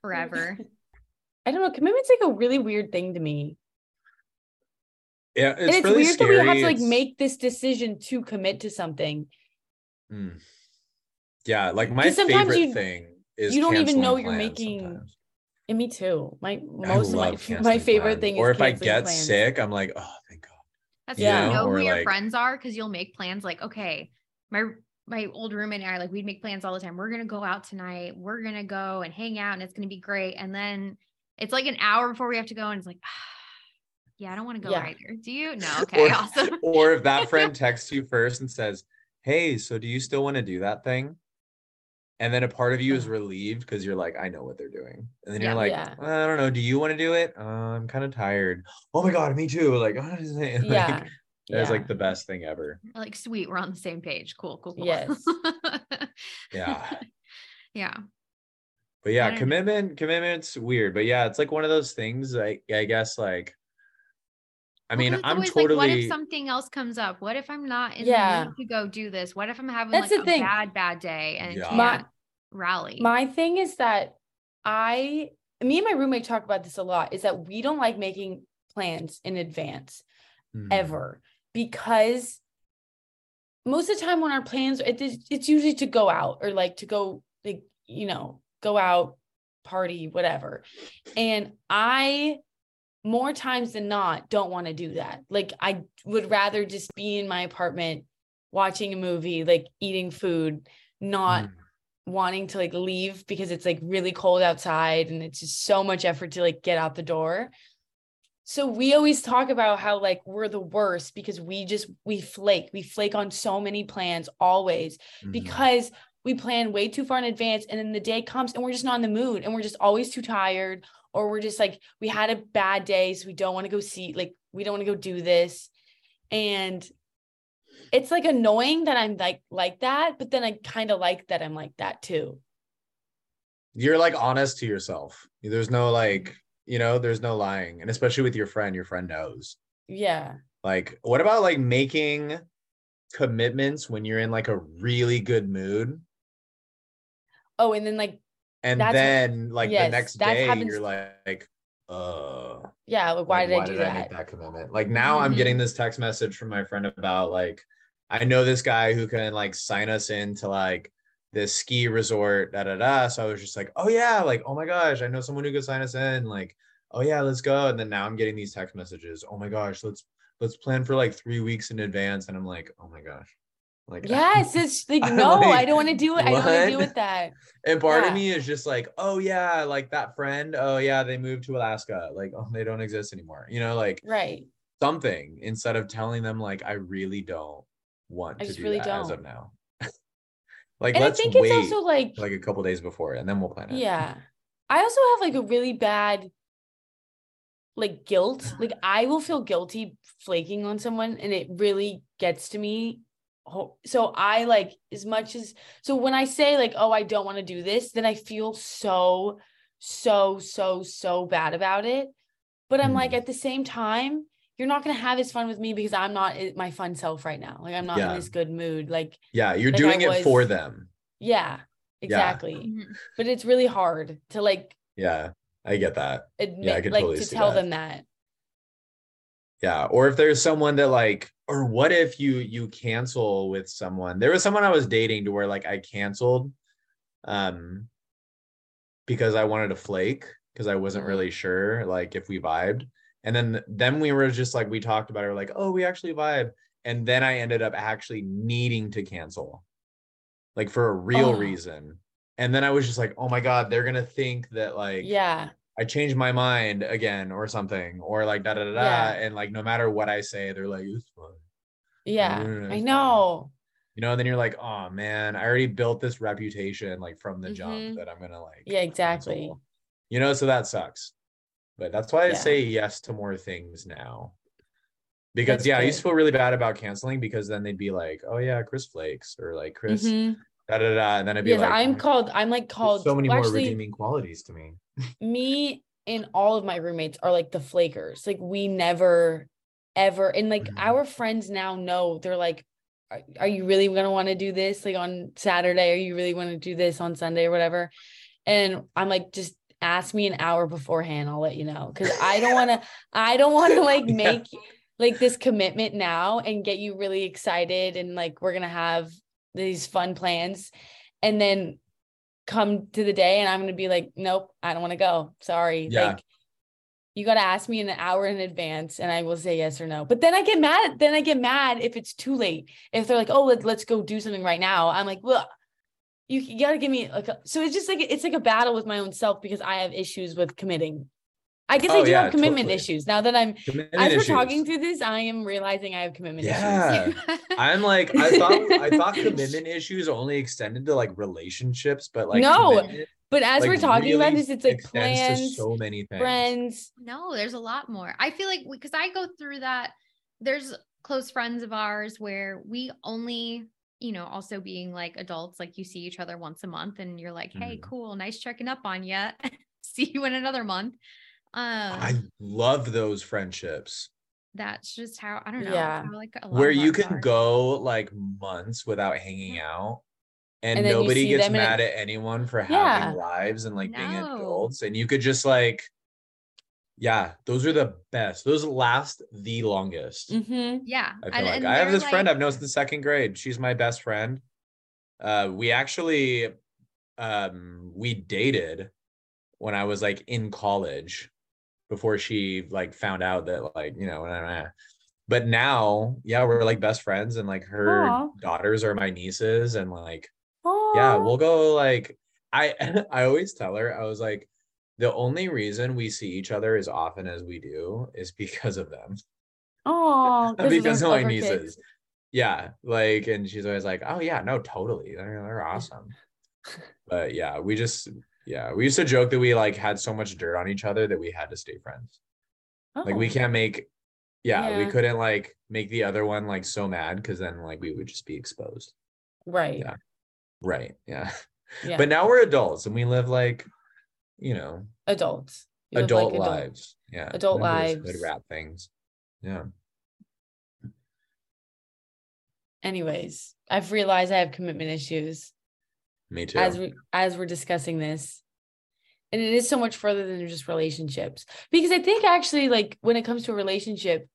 S3: forever.
S1: I don't know. Commitment's like a really weird thing to me.
S2: Yeah, it's,
S1: and it's
S2: really
S1: weird
S2: scary.
S1: that we have to like
S2: It's-
S1: make this decision to commit to something.
S2: Mm. Yeah, like my
S1: sometimes
S2: favorite
S1: you-
S2: thing is
S1: you don't even know you're making-
S2: sometimes.
S1: And me too. My most of my my favorite
S2: plans.
S1: thing is
S2: Or if I get
S1: plans.
S2: sick, I'm like, oh, thank God.
S3: That's
S1: Yeah.
S3: yeah. you know
S2: Or
S3: who your
S2: like-
S3: friends are because you'll make plans like, okay, my my old roommate and I like we'd make plans all the time. We're gonna go out tonight. We're gonna go and hang out and it's gonna be great. And then it's like an hour before we have to go, and it's like, yeah, I don't want to go
S1: Yeah.
S3: either. Do you? No, okay,
S2: Or-
S3: awesome.
S2: Or if that friend texts you first and says, hey, so do you still want to do that thing? And then a part of you is relieved because you're like, I know what they're doing. And then
S3: Yeah.
S2: you're like,
S1: Yeah.
S2: I don't know. Do you want to do it? Uh, I'm kind of tired. Oh my God, me too. Like, like,
S1: Yeah.
S2: That's
S1: yeah.
S2: like the best thing ever.
S3: like, sweet, we're on the same page. Cool, cool, cool.
S1: Yes.
S2: Yeah.
S3: yeah.
S2: But yeah,
S3: don't know.
S2: commitment, commitment's weird. But yeah, it's like one of those things. I I guess like, I mean, I'm totally.
S3: like, what if something else comes up? What if I'm not in
S1: Yeah.
S3: the mood to go do this? What if I'm having
S1: That's
S3: like a
S1: thing.
S3: bad, bad day and
S2: Yeah.
S1: My-
S3: rally?
S1: My thing is that I, me and my roommate talk about this a lot, is that we don't like making plans in advance
S2: Mhm.
S1: ever because most of the time when our plans, it's usually to go out or like to go, like, you know, go out, party, whatever. And I, more times than not, don't want to do that. Like, I would rather just be in my apartment watching a movie, like eating food, not
S2: Mm.
S1: wanting to like leave because it's like really cold outside and it's just so much effort to like get out the door. So we always talk about how like we're the worst because we just we flake. We flake on so many plans always
S2: Mhm.
S1: because we plan way too far in advance and then the day comes and we're just not in the mood and we're just always too tired or we're just like we had a bad day so we don't want to go see like we don't want to go do this and it's like annoying that I'm like like that but then I kind of like that I'm like that too
S2: you're like honest to yourself. There's no like, you know, there's no lying. And especially with your friend, your friend knows.
S1: yeah
S2: Like, what about like making commitments when you're in like a really good mood?
S1: oh and then like
S2: And
S1: That's-
S2: then like the next day
S1: happens-
S2: you're like, uh
S1: yeah like why
S2: like,
S1: did I do that
S2: make that commitment? Like now I'm
S3: Mhm.
S2: getting this text message from my friend about like I know this guy who can like sign us into like this ski resort, da da da. So I was just like, oh yeah, like oh my gosh, I know someone who could sign us in. Like, oh yeah, let's go. And then now I'm getting these text messages. Oh my gosh, let's let's plan for like three weeks in advance. And I'm like, oh my gosh. Like
S1: yes it's like no I don't want to do it I don't want to deal with that
S2: And part
S1: Yeah.
S2: of me is just like, oh yeah, like that friend. Oh yeah, they moved to Alaska. Like, oh, they don't exist anymore. You know, like
S1: right
S2: something instead of telling them like I really don't want
S1: I
S2: to do
S1: really
S2: that as
S1: don't.
S2: of now. like
S1: and
S2: let's
S1: think
S2: wait
S1: it's also like
S2: like a couple days before and then we'll plan it.
S1: Yeah. I also have like a really bad like guilt. Like I will feel guilty flaking on someone and it really gets to me. Ho- So I like as much as so when I say like oh I don't want to do this, then I feel so so so so bad about it. But I'm like
S2: Mhm.
S1: at the same time you're not going to have as fun with me because I'm not my fun self right now. Like I'm not
S2: Yeah.
S1: in this good mood. Like
S2: Yeah, you're
S1: Like I
S2: doing it for them.
S1: yeah, exactly.
S3: Mhm.
S1: But it's really hard to like
S2: Yeah, I get that.
S1: admit
S2: could
S1: like
S2: totally
S1: to
S2: see
S1: tell
S2: that.
S1: them that
S2: Yeah, or if there's someone that like or what if you you cancel with someone? There was someone I was dating to where like I canceled um because I wanted to flake because I wasn't
S1: Mhm.
S2: really sure like if we vibed. And then then we were just like we talked about it, we're like, "Oh, we actually vibe." And then I ended up actually needing to cancel. Like for a real
S1: Oh.
S2: reason. And then I was just like, "Oh my god, they're going to think that like
S1: yeah
S2: I changed my mind again or something or like da da da da
S1: Yeah.
S2: and like no matter what I say they're like it's fine.
S1: yeah i
S2: fine.
S1: know
S2: You know, and then you're like, "Oh man, I already built this reputation like from the
S1: Mhm.
S2: jump that I'm going to like
S1: yeah exactly
S2: cancel." You know, so that sucks. But that's why I
S1: Yeah.
S2: say yes to more things now. Because
S1: That's
S2: yeah, I used to feel really bad about canceling because then they'd be like, "Oh yeah, Chris flakes," or like Chris
S1: Mhm.
S2: Da da da, and then I'd be
S1: yes
S2: like,
S1: i'm
S2: "Oh,
S1: called i'm like called
S2: so many
S1: well,
S2: more
S1: actually,
S2: redeeming qualities to me."
S1: me and all of my roommates are like the flakers. Like we never ever and like
S2: Mhm.
S1: our friends now know they're like are, are you really going to want to do this like on Saturday? Are you really want to do this on Sunday or whatever? And I'm like just ask me an hour beforehand, I'll let you know cuz I don't want to I don't want to like
S2: Yeah.
S1: make like this commitment now and get you really excited and like we're going to have these fun plans and then come to the day and I'm going to be like nope, I don't want to go. Sorry.
S2: Yeah.
S1: Like you got to ask me an hour in advance and I will say yes or no. But then I get mad. Then I get mad if it's too late. If they're like, oh, let, let's go do something right now. I'm like, well, you, you got to give me like, a, so it's just like, it's like a battle with my own self because I have issues with committing. I guess I
S2: Oh,
S1: do
S2: yeah,
S1: have commitment
S2: totally.
S1: issues. Now that I'm,
S2: Commitment
S1: as we're
S2: issues.
S1: talking through this, I am realizing I have commitment issues.
S2: Yeah. I'm like, I thought I thought commitment issues only extended to like relationships, but like
S1: No, But as
S2: like,
S1: we're talking about this, it's like plans,
S2: so many things.
S1: friends.
S3: No, there's a lot more. I feel like because I go through that, there's close friends of ours where we only, you know, also being like adults, like you see each other once a month and you're like, hey,
S2: Mhm.
S3: cool, nice checking up on you. see you in another month. Um,
S2: I love those friendships
S3: that's just how I don't know.
S1: Yeah.
S3: how, like a
S2: where you can
S3: are.
S2: go like months without hanging out and,
S1: And
S2: nobody gets
S1: them and it-
S2: mad at anyone for
S1: Yeah.
S2: having lives and like being
S3: No.
S2: adults and you could just like yeah those are the best those last the longest
S1: Mm-hmm.
S3: Yeah.
S2: I feel
S3: and-
S2: like
S3: and
S2: I have
S3: they're,
S2: this friend I've known since second grade. She's my best friend. Uh, we actually, um, we dated when I was like in college, before she like found out that like you know, but now yeah, we're like best friends, and like her
S1: Aw.
S2: daughters are my nieces, and like yeah, we'll go like I I always tell her I was like. The only reason we see each other as often as we do is because of them
S1: Oh,
S2: because of my nieces. Yeah, like, and she's always like, "Oh yeah, no, totally, they're they're awesome." but yeah, we just yeah, we used to joke that we like had so much dirt on each other that we had to stay friends. Like we
S1: Oh.
S2: can't make, yeah, we couldn't like make the other one like so mad because then like we would just be exposed.
S1: right.
S2: Yeah. Right. Yeah.
S1: Yeah.
S2: But now we're adults and we live like, you know,
S1: adults. You
S2: adult
S1: like adult-
S2: lives. Yeah.
S1: adult
S2: of those
S1: lives.
S2: Hood rat things. Yeah.
S1: Anyways, I've realized I have commitment issues
S2: Me too.
S1: as we as we're discussing this. And it is so much further than just relationships. Because I think actually like when it comes to a relationship,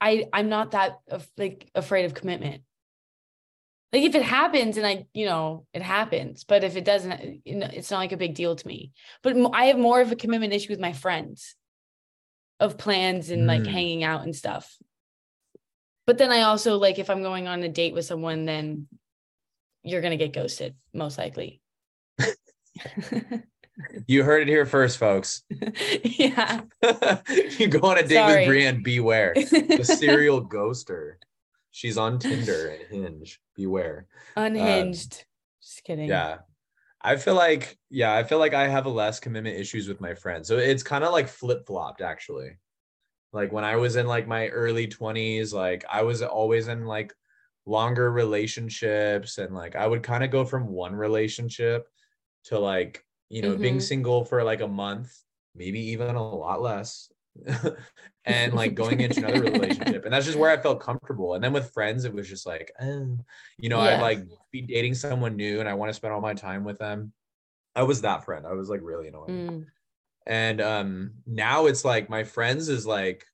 S1: I I'm not that like afraid of commitment. Like if it happens and I, you know, it happens, but if it doesn't, it's not like a big deal to me. But I have more of a commitment issue with my friends of plans and like
S2: Mm.
S1: hanging out and stuff. But then I also like if I'm going on a date with someone, then you're gonna get ghosted, most likely.
S2: you heard it here first, folks.
S1: yeah.
S2: you go on a date
S1: Sorry.
S2: with Brienne, beware. The serial ghoster. She's on Tinder and Hinge. Beware.
S1: Uh, Unhinged. Just kidding.
S2: Yeah. I feel like, yeah, I feel like I have a less commitment issues with my friends. So it's kind of like flip flopped, actually. Like when I was in like my early 20s, like I was always in like longer relationships and like I would kind of go from one relationship to like, you know, being
S1: Mhm.
S2: single for like a month, maybe even a lot less. and like going into another relationship. And that's just where I felt comfortable. And then with friends, it was just like, oh, you know, I'd like be dating someone new and I want to spend all my time with them. I was that friend. I was like really annoying.
S1: Mm.
S2: And um now it's like my friends is like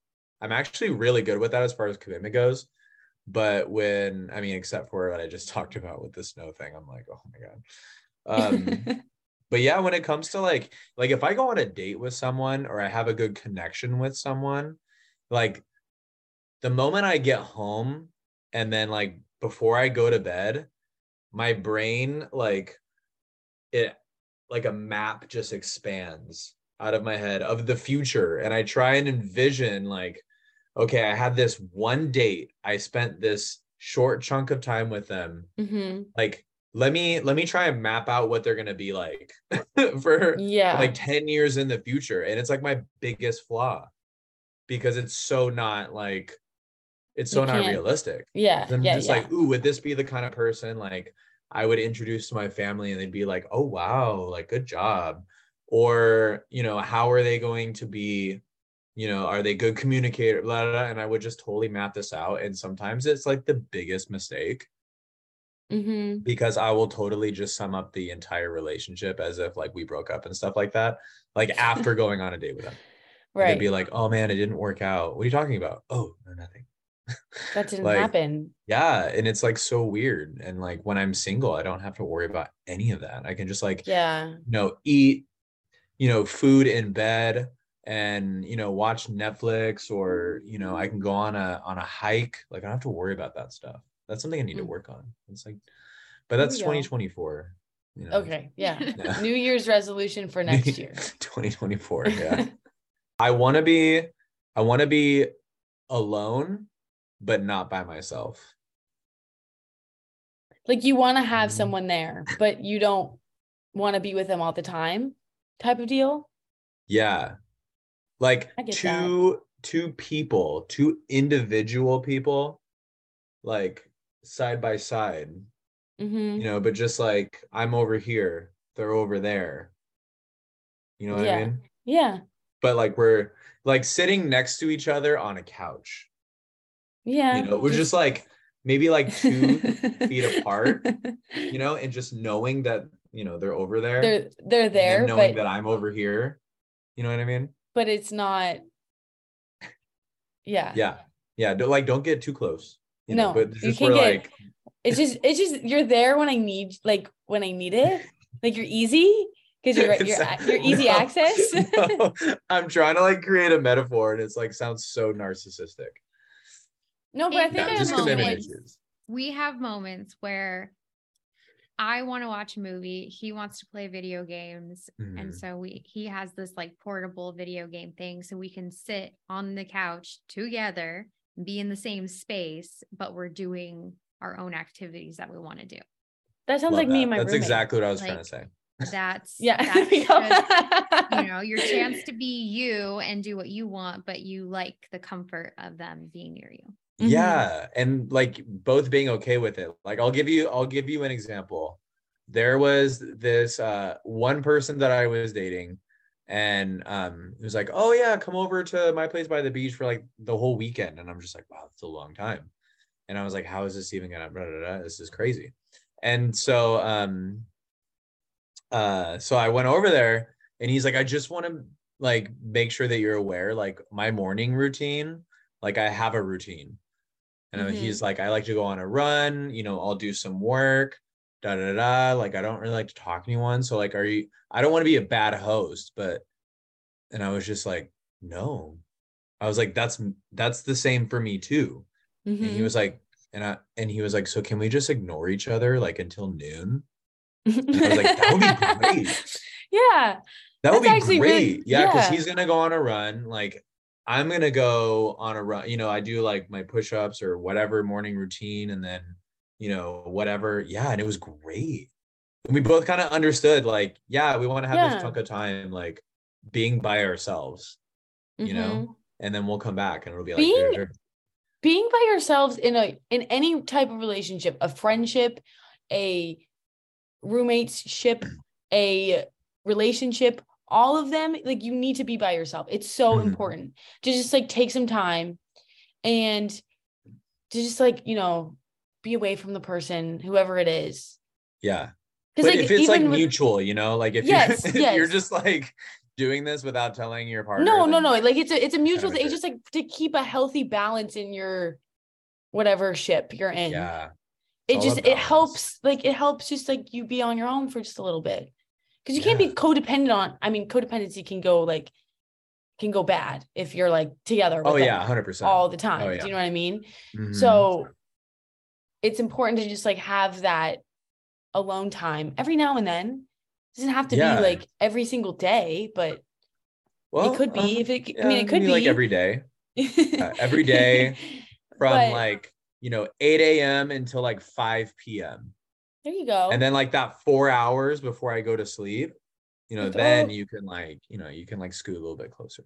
S2: I'm actually really good with that as far as commitment goes. But when I mean, except for what I just talked about with the snow thing, I'm like, oh my god. Um, but yeah, when it comes to like like if I go on a date with someone or I have a good connection with someone, like the moment I get home and then like before I go to bed, my brain like it like a map just expands out of my head of the future and I try and envision like okay, I had this one date. I spent this short chunk of time with them.
S1: Mhm.
S2: Like let me let me try and map out what they're going to be like for
S1: Yeah.
S2: like 10 years in the future and it's like my biggest flaw because it's so not like it's so not realistic
S1: yeah.
S2: i'm
S1: yeah.
S2: just
S1: yeah.
S2: like ooh would this be the kind of person like i would introduce to my family and they'd be like oh wow like good job or you know how are they going to be you know are they good communicator blah, blah, blah, and i would just totally map this out and sometimes it's like the biggest mistake
S1: Mm-hmm.
S2: because i will totally just sum up the entire relationship as if like we broke up and stuff like that like after going on a date with them
S1: Right.
S2: they'd be like oh man it didn't work out what are you talking about oh no nothing
S1: that didn't
S2: like,
S1: happen.
S2: yeah and it's like so weird and like when i'm single i don't have to worry about any of that i can just like
S1: Yeah.
S2: you know eat you know food in bed and you know watch netflix or you know i can go on a on a hike like i don't have to worry about that stuff that's something i need to
S1: Mm.
S2: work on it's like but that's 2024 you know
S1: Okay. Yeah.
S2: Yeah.
S1: New Year's resolution for next year.
S2: 2024 yeah i want to be i want to be alone but not by myself
S1: like you want to have
S2: Mhm.
S1: someone there, but you don't want to be with them all the time, type of deal.
S2: Yeah. Like
S1: get that.
S2: two two people, two individual people like side by side,
S1: Mm-hmm.
S2: you know, but just like I'm over here, they're over there. You know what
S1: Yeah.
S2: I mean?
S1: Yeah.
S2: But like we're like sitting next to each other on a couch.
S1: Yeah.
S2: You know, we're just like maybe like two feet apart, you know, and just knowing that, you know, they're over there.
S1: they're they're there,
S2: knowing
S1: but
S2: that I'm over here. You know what I mean?
S1: But it's not. Yeah.
S2: yeah yeah don't, like don't get too close you know
S1: No,
S2: but
S1: you can't
S2: we're
S1: get-
S2: like
S1: It's just it's just you're there when I need like when I need it. Like you're easy because you're you're
S2: It's-
S1: you're easy
S2: no,
S1: access.
S2: no, i'm trying to like create a metaphor and it's like sounds so narcissistic
S1: no, but I think
S2: yeah,
S1: I
S2: just
S3: know,
S2: commitment
S1: understand.
S3: like-
S2: issues
S3: we have moments where I want to watch a movie, he wants to play video games,
S2: Mhm.
S3: and so we he has this like portable video game thing so we can sit on the couch together, be in the same space, but we're doing our own activities that we want to do.
S1: That sounds
S2: Love
S1: like me and my
S2: that's
S1: roommate.
S2: exactly what i was trying to say
S3: That's
S1: Yeah.
S3: that's
S1: There we go.
S3: just, you know your chance to be you and do what you want, but you like the comfort of them being near you.
S1: Mhm.
S2: yeah and like both being okay with it. Like i'll give you i'll give you an example. There was this uh one person that i was dating and um it was like oh yeah come over to my place by the beach for like the whole weekend. And i'm just like wow that's a long time. And i was like how is this even gonna this is crazy. And so um uh so i went over there and he's like i just want to like make sure that you're aware like my morning routine like i have a routine and
S1: Mhm.
S2: he's like i like to go on a run you know i'll do some work da da da like i don't really like to talk to anyone so like are you i don't want to be a bad host but and i was just like no i was like that's that's the same for me too and he
S1: Mhm.
S2: was like and i and he was like so can we just ignore each other like until noon and i was like that would be great
S1: yeah.
S2: that would be great.
S1: really-
S2: yeah, because
S1: yeah.
S2: he's gonna go on a run. Like I'm gonna go on a run. You know, I do like my push-ups or whatever morning routine, and then you know whatever. Yeah, and it was great. And we both kind of understood, like, yeah, we want to have
S1: Yeah.
S2: this chunk of time, like being by ourselves, you
S1: Mhm.
S2: know, and then we'll come back and it'll be like,
S1: Being-
S2: "Here, here."
S1: being by yourselves in a in any type of relationship a friendship a roommateship, a relationship all of them like you need to be by yourself. It's so
S2: Mhm.
S1: important to just like take some time and to just like you know be away from the person whoever it is.
S2: Yeah.
S1: because
S2: But
S1: like
S2: if it's like
S1: with-
S2: mutual, you know, like if
S1: Yes,
S2: you're if you're just like doing this without telling your partner,
S1: no no no like it's a it's a mutual thing. It's just like to keep a healthy balance in your whatever ship you're in.
S2: Yeah,
S1: it just it helps like it helps just like you be on your own for just a little bit because you can't be
S2: Yeah.
S1: codependent on i mean codependency can go like can go bad if you're like together
S2: oh yeah, hundred percent.
S1: all the time
S2: yeah.
S1: do you know what i mean
S2: Mhm.
S1: so it's important to just like have that alone time every now and then it doesn't have to
S2: Yeah.
S1: be like every single day but
S2: Well,
S1: it could be
S2: uh,
S1: if it i mean it could be
S2: like every day every day from
S1: But-
S2: like you know 8 a.m until like 5 p.m
S1: there you go
S2: and then like that four hours before i go to sleep you know then you can like you know you can like scoot a little bit closer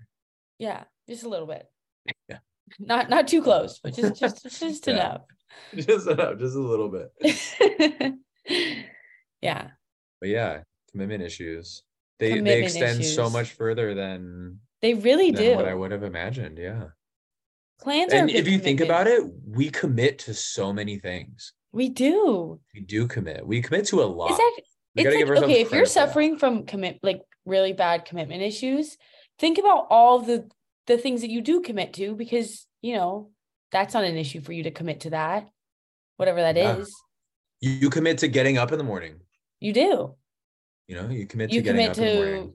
S1: yeah just a little bit
S2: Yeah.
S1: not not too close but just just just
S2: Yeah.
S1: enough
S2: just enough just a little bit
S1: yeah.
S2: but yeah commitment issues they they
S1: Commitment
S2: extend so much further than,
S1: They really
S2: than
S1: do.
S2: what I would have imagined. Yeah.
S1: Plans
S2: And if you think about it, we commit to so many things.
S1: We do.
S2: We do commit. We commit to a lot.
S1: It's actually,
S2: We
S1: like okay, if you're
S2: credit for that.
S1: suffering from commit like really bad commitment issues, think about all the the things that you do commit to because you know that's not an issue for you to commit to that, whatever that is.
S2: Yeah. you, you commit to getting up in the morning.
S1: You do.
S2: You know, you commit
S1: You
S2: to getting
S1: commit
S2: up in the morning.
S1: to.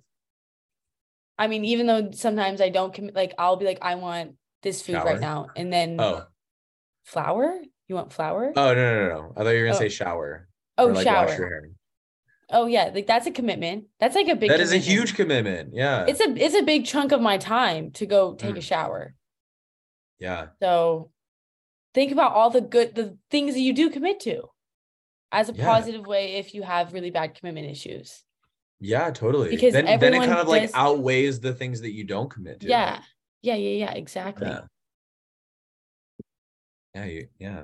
S1: I mean, even though sometimes I don't commit, like I'll be like, I want this food
S2: Shower?
S1: right now, and then
S2: Oh,
S1: flour. You want flour?
S2: oh no, no, no, no. I thought you were gonna
S1: Oh.
S2: say shower.
S1: oh,
S2: or like
S1: shower. Oh yeah, like that's a commitment. That's like a big.
S2: That is a huge commitment. Yeah.
S1: It's a it's a big chunk of my time to go take a
S2: Mm.
S1: shower.
S2: yeah.
S1: So think about all the good the things that you do commit to as a
S2: Yeah.
S1: positive way if you have really bad commitment issues.
S2: Yeah, totally.
S1: Because
S2: then, then it kind of like
S1: does-
S2: outweighs the things that you don't commit to.
S1: Yeah. Yeah, yeah, yeah, exactly.
S2: Yeah. Yeah. You, yeah.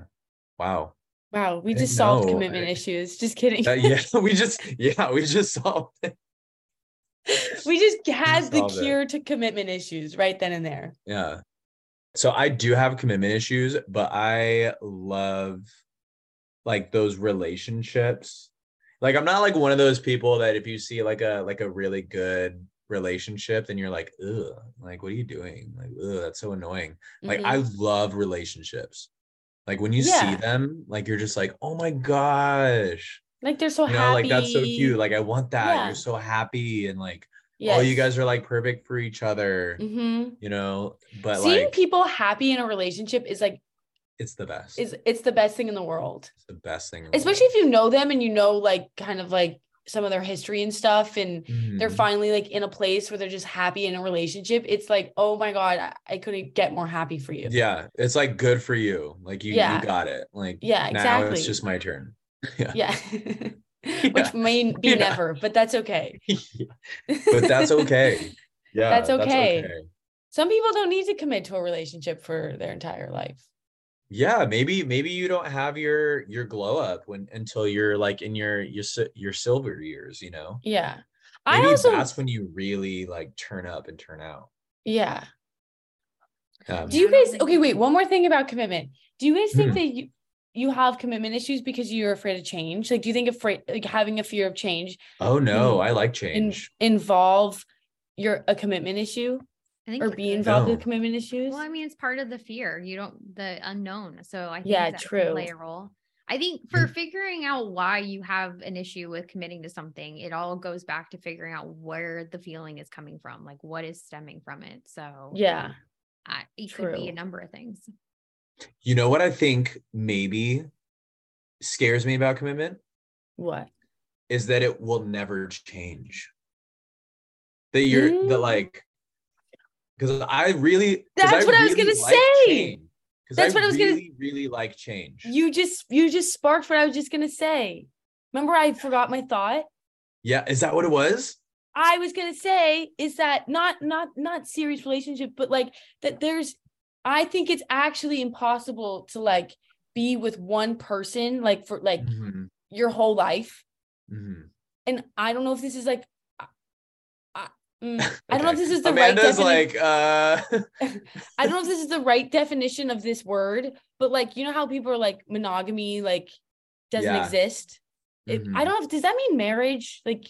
S2: Wow.
S1: Wow, we just solved
S2: know,
S1: commitment
S2: I-
S1: issues. Just kidding.
S2: Uh, yeah. We just, yeah, we just solved it.
S1: we just had the
S2: solved it.
S1: cure to commitment issues right then and there.
S2: Yeah. So I do have commitment issues, but I love like those relationships. Like I'm not like one of those people that if you see like a like a really good relationship, then you're like, ugh, like what are you doing? Like, ugh, that's so annoying. Like
S1: Mhm.
S2: I love relationships. Like when you
S1: Yeah.
S2: see them, like you're just like, oh my gosh.
S1: like they're so
S2: you know,
S1: happy.
S2: like that's so cute. Like I want that.
S1: Yeah.
S2: You're so happy and like
S1: yes.
S2: oh you guys are like perfect for each other.
S1: hmm
S2: You know, but
S1: Seeing
S2: like
S1: people happy in a relationship is like
S2: it's the best.
S1: is it's the best thing in the world.
S2: It's the best thing.
S1: especially
S2: world.
S1: if you know them and you know like kind of like some of their history and stuff and they're
S2: Mhm.
S1: finally like in a place where they're just happy in a relationship it's like oh my god i, I couldn't get more happy for you
S2: Yeah, it's like good for you. Like you,
S1: Yeah.
S2: you got it. Like
S1: Yeah,
S2: Now
S1: exactly.
S2: it's just my turn. Yeah.
S1: yeah
S2: Yeah.
S1: which may be
S2: Yeah.
S1: never but that's okay
S2: but that's okay. Yeah,
S1: That's okay. some people don't need to commit to a relationship for their entire life
S2: Yeah, maybe maybe you don't have your your glow up when until you're like in your your your silver years. You know,
S1: yeah
S2: maybe
S1: i also
S2: that's when you really like turn up and turn out.
S1: yeah
S2: Um,
S1: do you guys okay wait one more thing about commitment do you guys think
S2: Mhm.
S1: that you you have commitment issues because you're afraid of change like do you think afraid like having a fear of change
S2: oh no,
S1: Mm.
S2: I like
S1: in,
S2: change.
S1: involve your a commitment issue
S3: I think
S1: or be
S3: could.
S1: involved with commitment issues
S3: Well, I mean, it's part of the fear. You don't the unknown. So I think
S1: Yeah,
S3: that can
S1: true.
S3: play a role. I think for figuring out why you have an issue with committing to something, it all goes back to figuring out where the feeling is coming from, like what is stemming from it. So
S1: yeah
S3: I, it could be a number of things.
S2: You know what I think maybe scares me about commitment
S1: what
S2: is that it will never change. That you're that
S1: Mm.
S2: like because I really
S1: that's what I was gonna
S2: like
S1: say. That's what I was gonna-
S2: really, really like change.
S1: you just you just sparked what i was just gonna say remember i forgot my thought
S2: yeah, is that what it was?
S1: i was gonna say is that not not not serious relationship but like that there's i think it's actually impossible to like be with one person like for like
S2: Mhm,
S1: your whole life
S2: mhm.
S1: and i don't know if this is like I, I, mm, I don't know if this is the
S2: Amanda's
S1: right definition.
S2: like, uh,
S1: I don't know if this is the right definition of this word, but like you know how people are like monogamy like doesn't
S2: Yeah.
S1: exist. It, I
S2: Mhm.
S1: don't know. If, does that mean marriage? Like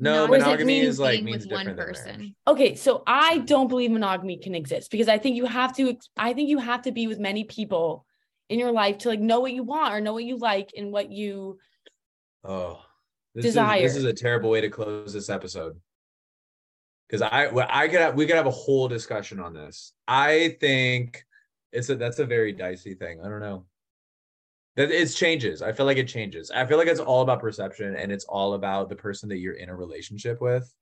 S2: no,
S3: it
S2: monogamy is like means
S3: with one person?
S1: okay, so I don't believe monogamy can exist because I think you have to. I think you have to be with many people in your life to like know what you want or know what you like and what you.
S2: Oh, this is this is a terrible way to close this episode. Because I, well, I could have, we could have a whole discussion on this. I think it's a that's a very dicey thing. I don't know. That it changes. I feel like it changes. I feel like it's all about perception and it's all about the person that you're in a relationship with.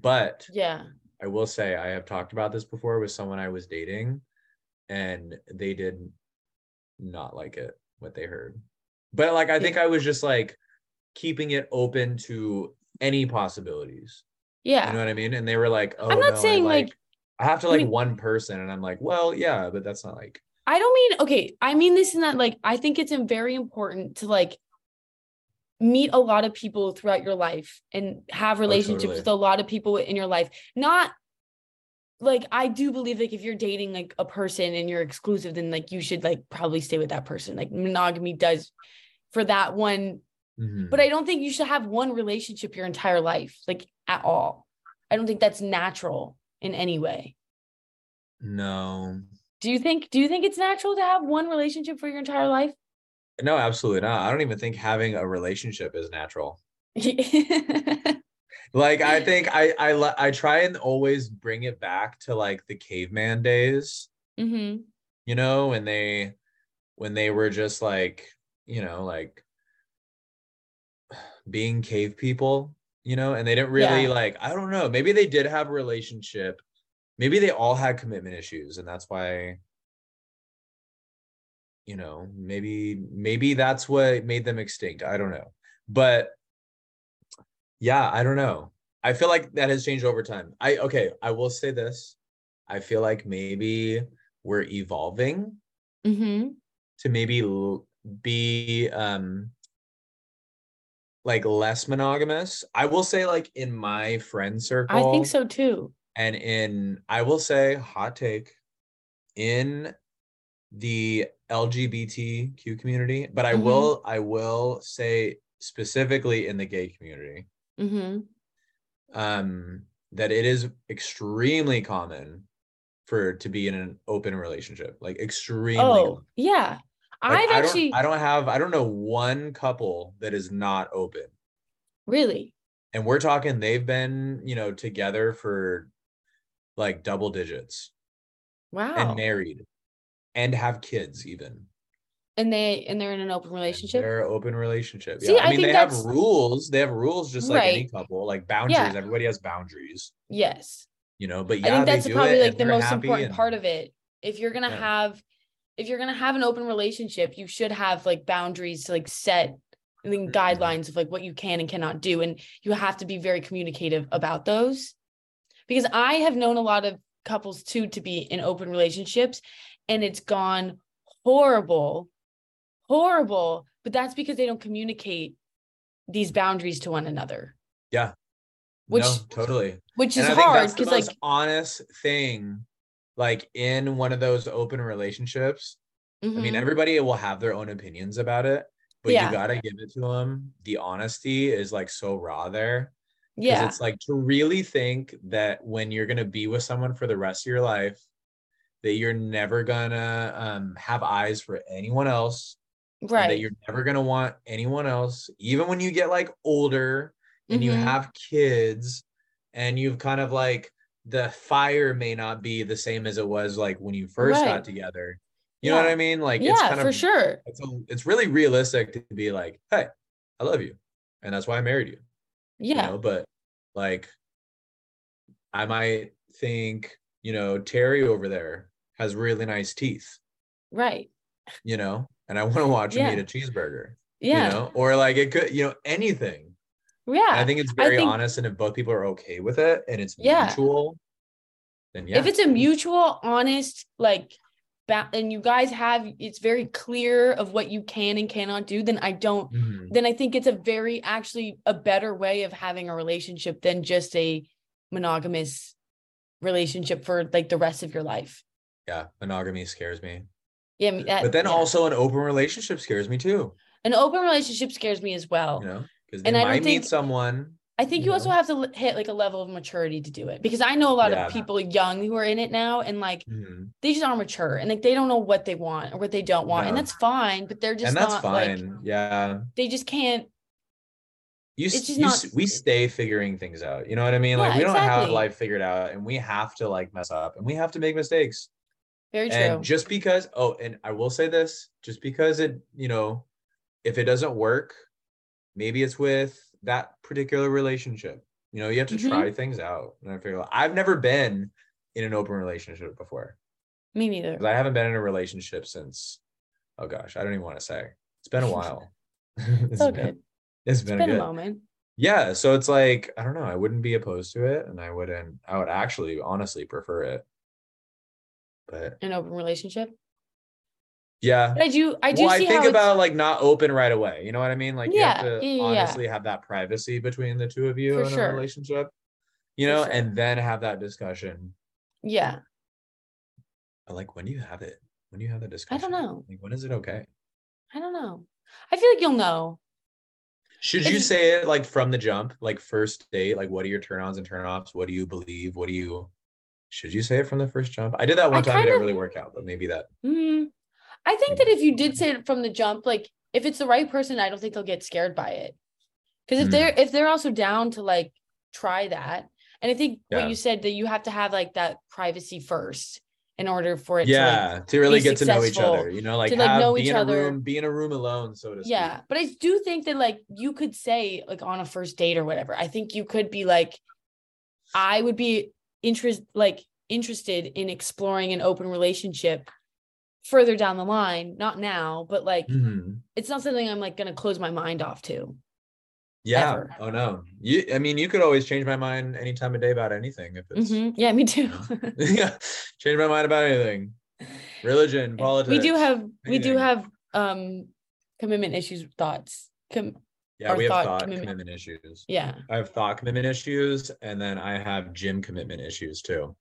S2: But
S1: Yeah.
S2: I will say I have talked about this before with someone I was dating, and they did not like it what they heard. But like I think I was just like keeping it open to any possibilities.
S1: Yeah.
S2: You know what I mean? And they were like, "Oh, I'm
S1: not
S2: no, I
S1: saying, like-
S2: I have to
S1: I
S2: like
S1: mean-
S2: one person," and I'm like, "Well, yeah, but that's not like
S1: I don't mean okay. I mean this in that like I think it's very important to like meet a lot of people throughout your life and have relationships
S2: totally.
S1: with a lot of people in your life. Not like I do believe like if you're dating like a person and you're exclusive, then like you should like probably stay with that person. Like monogamy does for that one,
S2: Mhm.
S1: but I don't think you should have one relationship your entire life, like at all. I don't think that's natural in any way.
S2: no,
S1: Do you think do you think it's natural to have one relationship for your entire life?
S2: no, absolutely not. I don't even think having a relationship is natural. Like I think I I I try and always bring it back to like the caveman days,
S1: hmm
S2: you know, when they when they were just like, you know, like being cave people, you know, and they didn't really
S1: Yeah.
S2: like I don't know, maybe they did have a relationship. Maybe they all had commitment issues and that's why you know, maybe maybe that's what made them extinct. I don't know. But yeah, I don't know. I feel like that has changed over time. I okay, I will say this. I feel like maybe we're evolving
S1: hmm
S2: to maybe be um like less monogamous. I will say like in my friend circle
S1: I think so too.
S2: and in I will say hot take in the LGBTQ community, but I
S1: Mhm.
S2: will I will say specifically in the gay community
S1: hmm
S2: um that it is extremely common for to be in an open relationship like extremely
S1: Oh,
S2: common.
S1: yeah.
S2: Like,
S1: I've
S2: I
S1: actually
S2: don't I don't have I don't know one couple that is not open
S1: really.
S2: and we're talking they've been you know together for like double digits
S1: Wow.
S2: and married and have kids even
S1: and they and they're in an open
S2: And
S1: relationship.
S2: they're open relationship
S1: See,
S2: yeah
S1: I
S2: i mean
S1: think
S2: they have rules they have rules just like any couple like boundaries
S1: Yeah.
S2: everybody has boundaries
S1: Yes.
S2: you know but
S1: I
S2: yeah
S1: think
S2: they
S1: that's probably like the most important
S2: and-
S1: part of it. If you're gonna
S2: Yeah.
S1: have if you're gonna have an open relationship, you should have like boundaries to like set and then
S2: Mhm.
S1: guidelines of like what you can and cannot do. And you have to be very communicative about those. Because I have known a lot of couples too to be in open relationships and it's gone horrible, horrible. But that's because they don't communicate these boundaries to one another,
S2: yeah
S1: which-
S2: no totally
S1: which
S2: and
S1: is hard because like
S2: honest thing like in one of those open relationships i mean
S1: mhm,
S2: everybody will have their own opinions about it but
S1: Yeah.
S2: you got to give it to them the honesty is like so raw there
S1: yeah,
S2: it's like to really think that when you're to be with someone for the rest of your life that you're never gonna um, have eyes for anyone else
S1: right.
S2: that you're never gonna want anyone else even when you get like older and you
S1: Mhm.
S2: have kids and you've kind of like the fire may not be the same as it was like when you first
S1: Right.
S2: got together you know what i mean like it's
S1: yeah,
S2: kind
S1: for
S2: of
S1: sure.
S2: it's, a, it's really realistic to be like hey i love you and that's why i married you you
S1: Yeah.
S2: know but like i might think you know terry over there has really nice teeth
S1: Right.
S2: you know and i want to watch him eat a cheeseburger
S1: Yeah.
S2: you know or like it could you know anything
S1: yeah.
S2: And i think it's very
S1: think-
S2: honest and if both people are okay with it and it's
S1: Yeah.
S2: mutual then yeah
S1: If it's a mutual, honest, like, ba- and you guys have, it's very clear of what you can and cannot do, then I don't,
S2: Mhm.
S1: then I think it's a very, actually, a better way of having a relationship than just a monogamous relationship for like the rest of your life.
S2: yeah monogamy scares me
S1: Yeah. That-
S2: but then
S1: yeah.
S2: also an open relationship scares me too
S1: an open relationship scares me as well.
S2: you know because
S1: And
S2: they
S1: I don't
S2: meet
S1: think-
S2: someone
S1: I think
S2: you
S1: you also have to hit like a level of maturity to do it because I know a lot
S2: Yeah.
S1: of people young who are in it now and like
S2: Mhm.
S1: they just aren't mature and like they don't know what they want or what they don't want and that's fine but they're just
S2: and that's
S1: not
S2: fine
S1: like
S2: yeah.
S1: they just can't
S2: you,
S1: It's just
S2: you
S1: not-
S2: we stay figuring things out you know what i mean? Like
S1: Yeah,
S2: we don't have life figured out and we have to like mess up and we have to make mistakes.
S1: Very true.
S2: and just because oh and i will say this just because it you know if it doesn't work maybe it's with that particular relationship. You know you have to
S1: Mhm.
S2: try things out and i figure i've never been in an open relationship before.
S1: Me neither.
S2: i haven't been in a relationship since oh gosh i don't even want to say. It's been a while.
S1: It's all good.
S2: It's
S1: it's
S2: been,
S1: been
S2: a
S1: a
S2: good
S1: moment.
S2: Yeah so it's like i don't know i wouldn't be opposed to it and i wouldn't i would actually honestly prefer it. But
S1: an open relationship
S2: Yeah.
S1: But I do I do
S2: well, I think about like not open right away. You know what I mean? Like you have
S1: Yeah,
S2: to
S1: yeah, yeah, yeah.
S2: honestly have that privacy between the two of you
S1: For
S2: in
S1: sure.
S2: a relationship. You know,
S1: sure.
S2: and then have that discussion.
S1: yeah.
S2: But, Like when do you have it? When do you have that discussion?
S1: I don't know.
S2: Like when is it okay?
S1: I don't know. I feel like you'll know.
S2: Should
S1: If
S2: you say it like from the jump, like first date? Like what are your turn ons and turn offs? What do you believe? What do you should you say it from the first jump? I did that one
S1: I
S2: time, it didn't really work out, but maybe that
S1: Mm, I think that if you did say it from the jump, like if it's the right person, I don't think they'll get scared by it. Because if
S2: Mm.
S1: they're if they're also down to like try that, and I think
S2: Yeah.
S1: what you said that you have to have like that privacy first in order for it to like
S2: yeah, to really get to know each other, you know, like,
S1: to, like,
S2: have,
S1: know
S2: be
S1: each
S2: in a
S1: other.
S2: room, be in a room alone, so to speak.
S1: Yeah, but I do think that like you could say like on a first date or whatever. I think you could be like, I would be interest like interested in exploring an open relationship further down the line, not now, but like
S2: Mhm.
S1: it's not something I'm like gonna close my mind off to.
S2: Yeah.
S1: Ever.
S2: Oh no. You I mean you could always change my mind any time of day about anything if it's
S1: Mhm. Yeah, me too.
S2: yeah. Change my mind about anything. Religion, politics.
S1: we do have we do have um commitment issues thoughts. Com-
S2: yeah, we have
S1: thought
S2: thought
S1: commitment-
S2: commitment issues.
S1: yeah,
S2: I have thought commitment issues and then I have gym commitment issues too.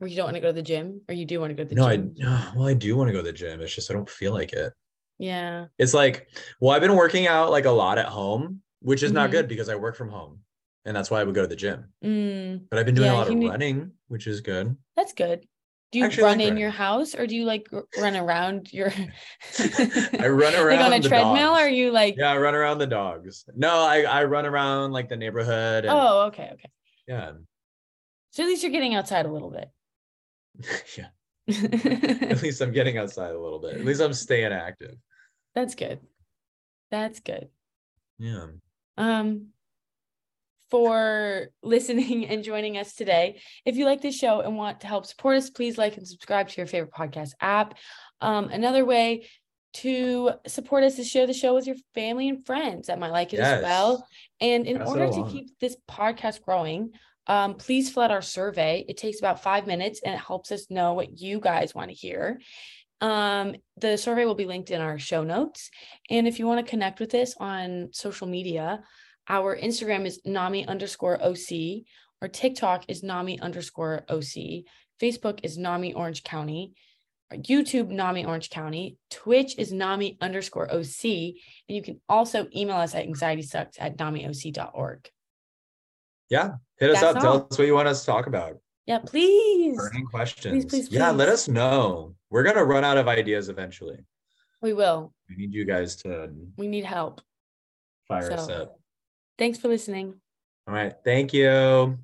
S1: Where you don't want to go to the gym or you do want to go to the gym?
S2: no, I well, I do want to go to the gym. It's just I don't feel like it.
S1: yeah.
S2: It's like, well, I've been working out like a lot at home, which is not
S1: Mhm.
S2: good because I work from home. And that's why I would go to the gym.
S1: Mm,
S2: But I've been doing
S1: Yeah,
S2: a lot of
S1: need-
S2: running, which is good.
S1: that's good. Do you
S2: Actually,
S1: run
S2: like
S1: in
S2: running.
S1: your house or do you like run around your
S2: I run around
S1: like on a
S2: the
S1: treadmill or are you like
S2: Yeah, I run around the dogs. No, I, I run around like the neighborhood. And,
S1: oh okay okay
S2: yeah.
S1: so at least you're getting outside a little bit
S2: yeah. At least I'm getting outside a little bit. At least I'm staying active.
S1: that's good that's good
S2: Yeah.
S1: um for listening and joining us today if you like this show and want to help support us please like and subscribe to your favorite podcast app um another way to support us is share the show with your family and friends that might like it as well and in
S2: it
S1: order to keep this podcast growing um, please fill out our survey it takes about five minutes and it helps us know what you guys want to hear um, the survey will be linked in our show notes and if you want to connect with us on social media our Instagram is Nami underscore OC. Our TikTok is Nami underscore OC. Facebook is Nami Orange County. YouTube, Nami Orange County. Twitch is Nami underscore OC. And you can also email us at anxietysucks at namioc.org.
S2: Yeah. Hit us
S1: That's
S2: up. Tell us what you want us to talk about.
S1: Yeah, please.
S2: Burning questions.
S1: please,
S2: Yeah, let us know. We're gonna run out of ideas eventually.
S1: We will.
S2: We need you guys to
S1: We need help.
S2: fire us up.
S1: Thanks for listening.
S2: All right. Thank you.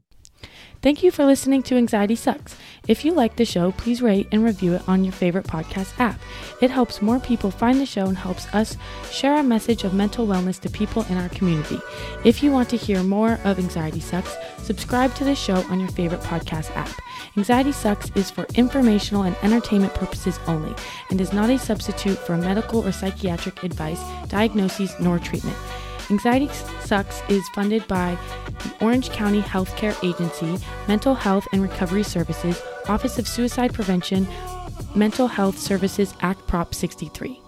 S1: Thank you for listening to Anxiety Sucks. If you like the show, please rate and review it on your favorite podcast app. It helps more people find the show and helps us share our message of mental wellness to people in our community. If you want to hear more of Anxiety Sucks, subscribe to the show on your favorite podcast app. Anxiety Sucks is for informational and entertainment purposes only and is not a substitute for medical or psychiatric advice, diagnoses, nor treatment. Anxiety Sucks is funded by the Orange County Healthcare Agency, Mental Health and Recovery Services, Office of Suicide Prevention, Mental Health Services Act Prop 63.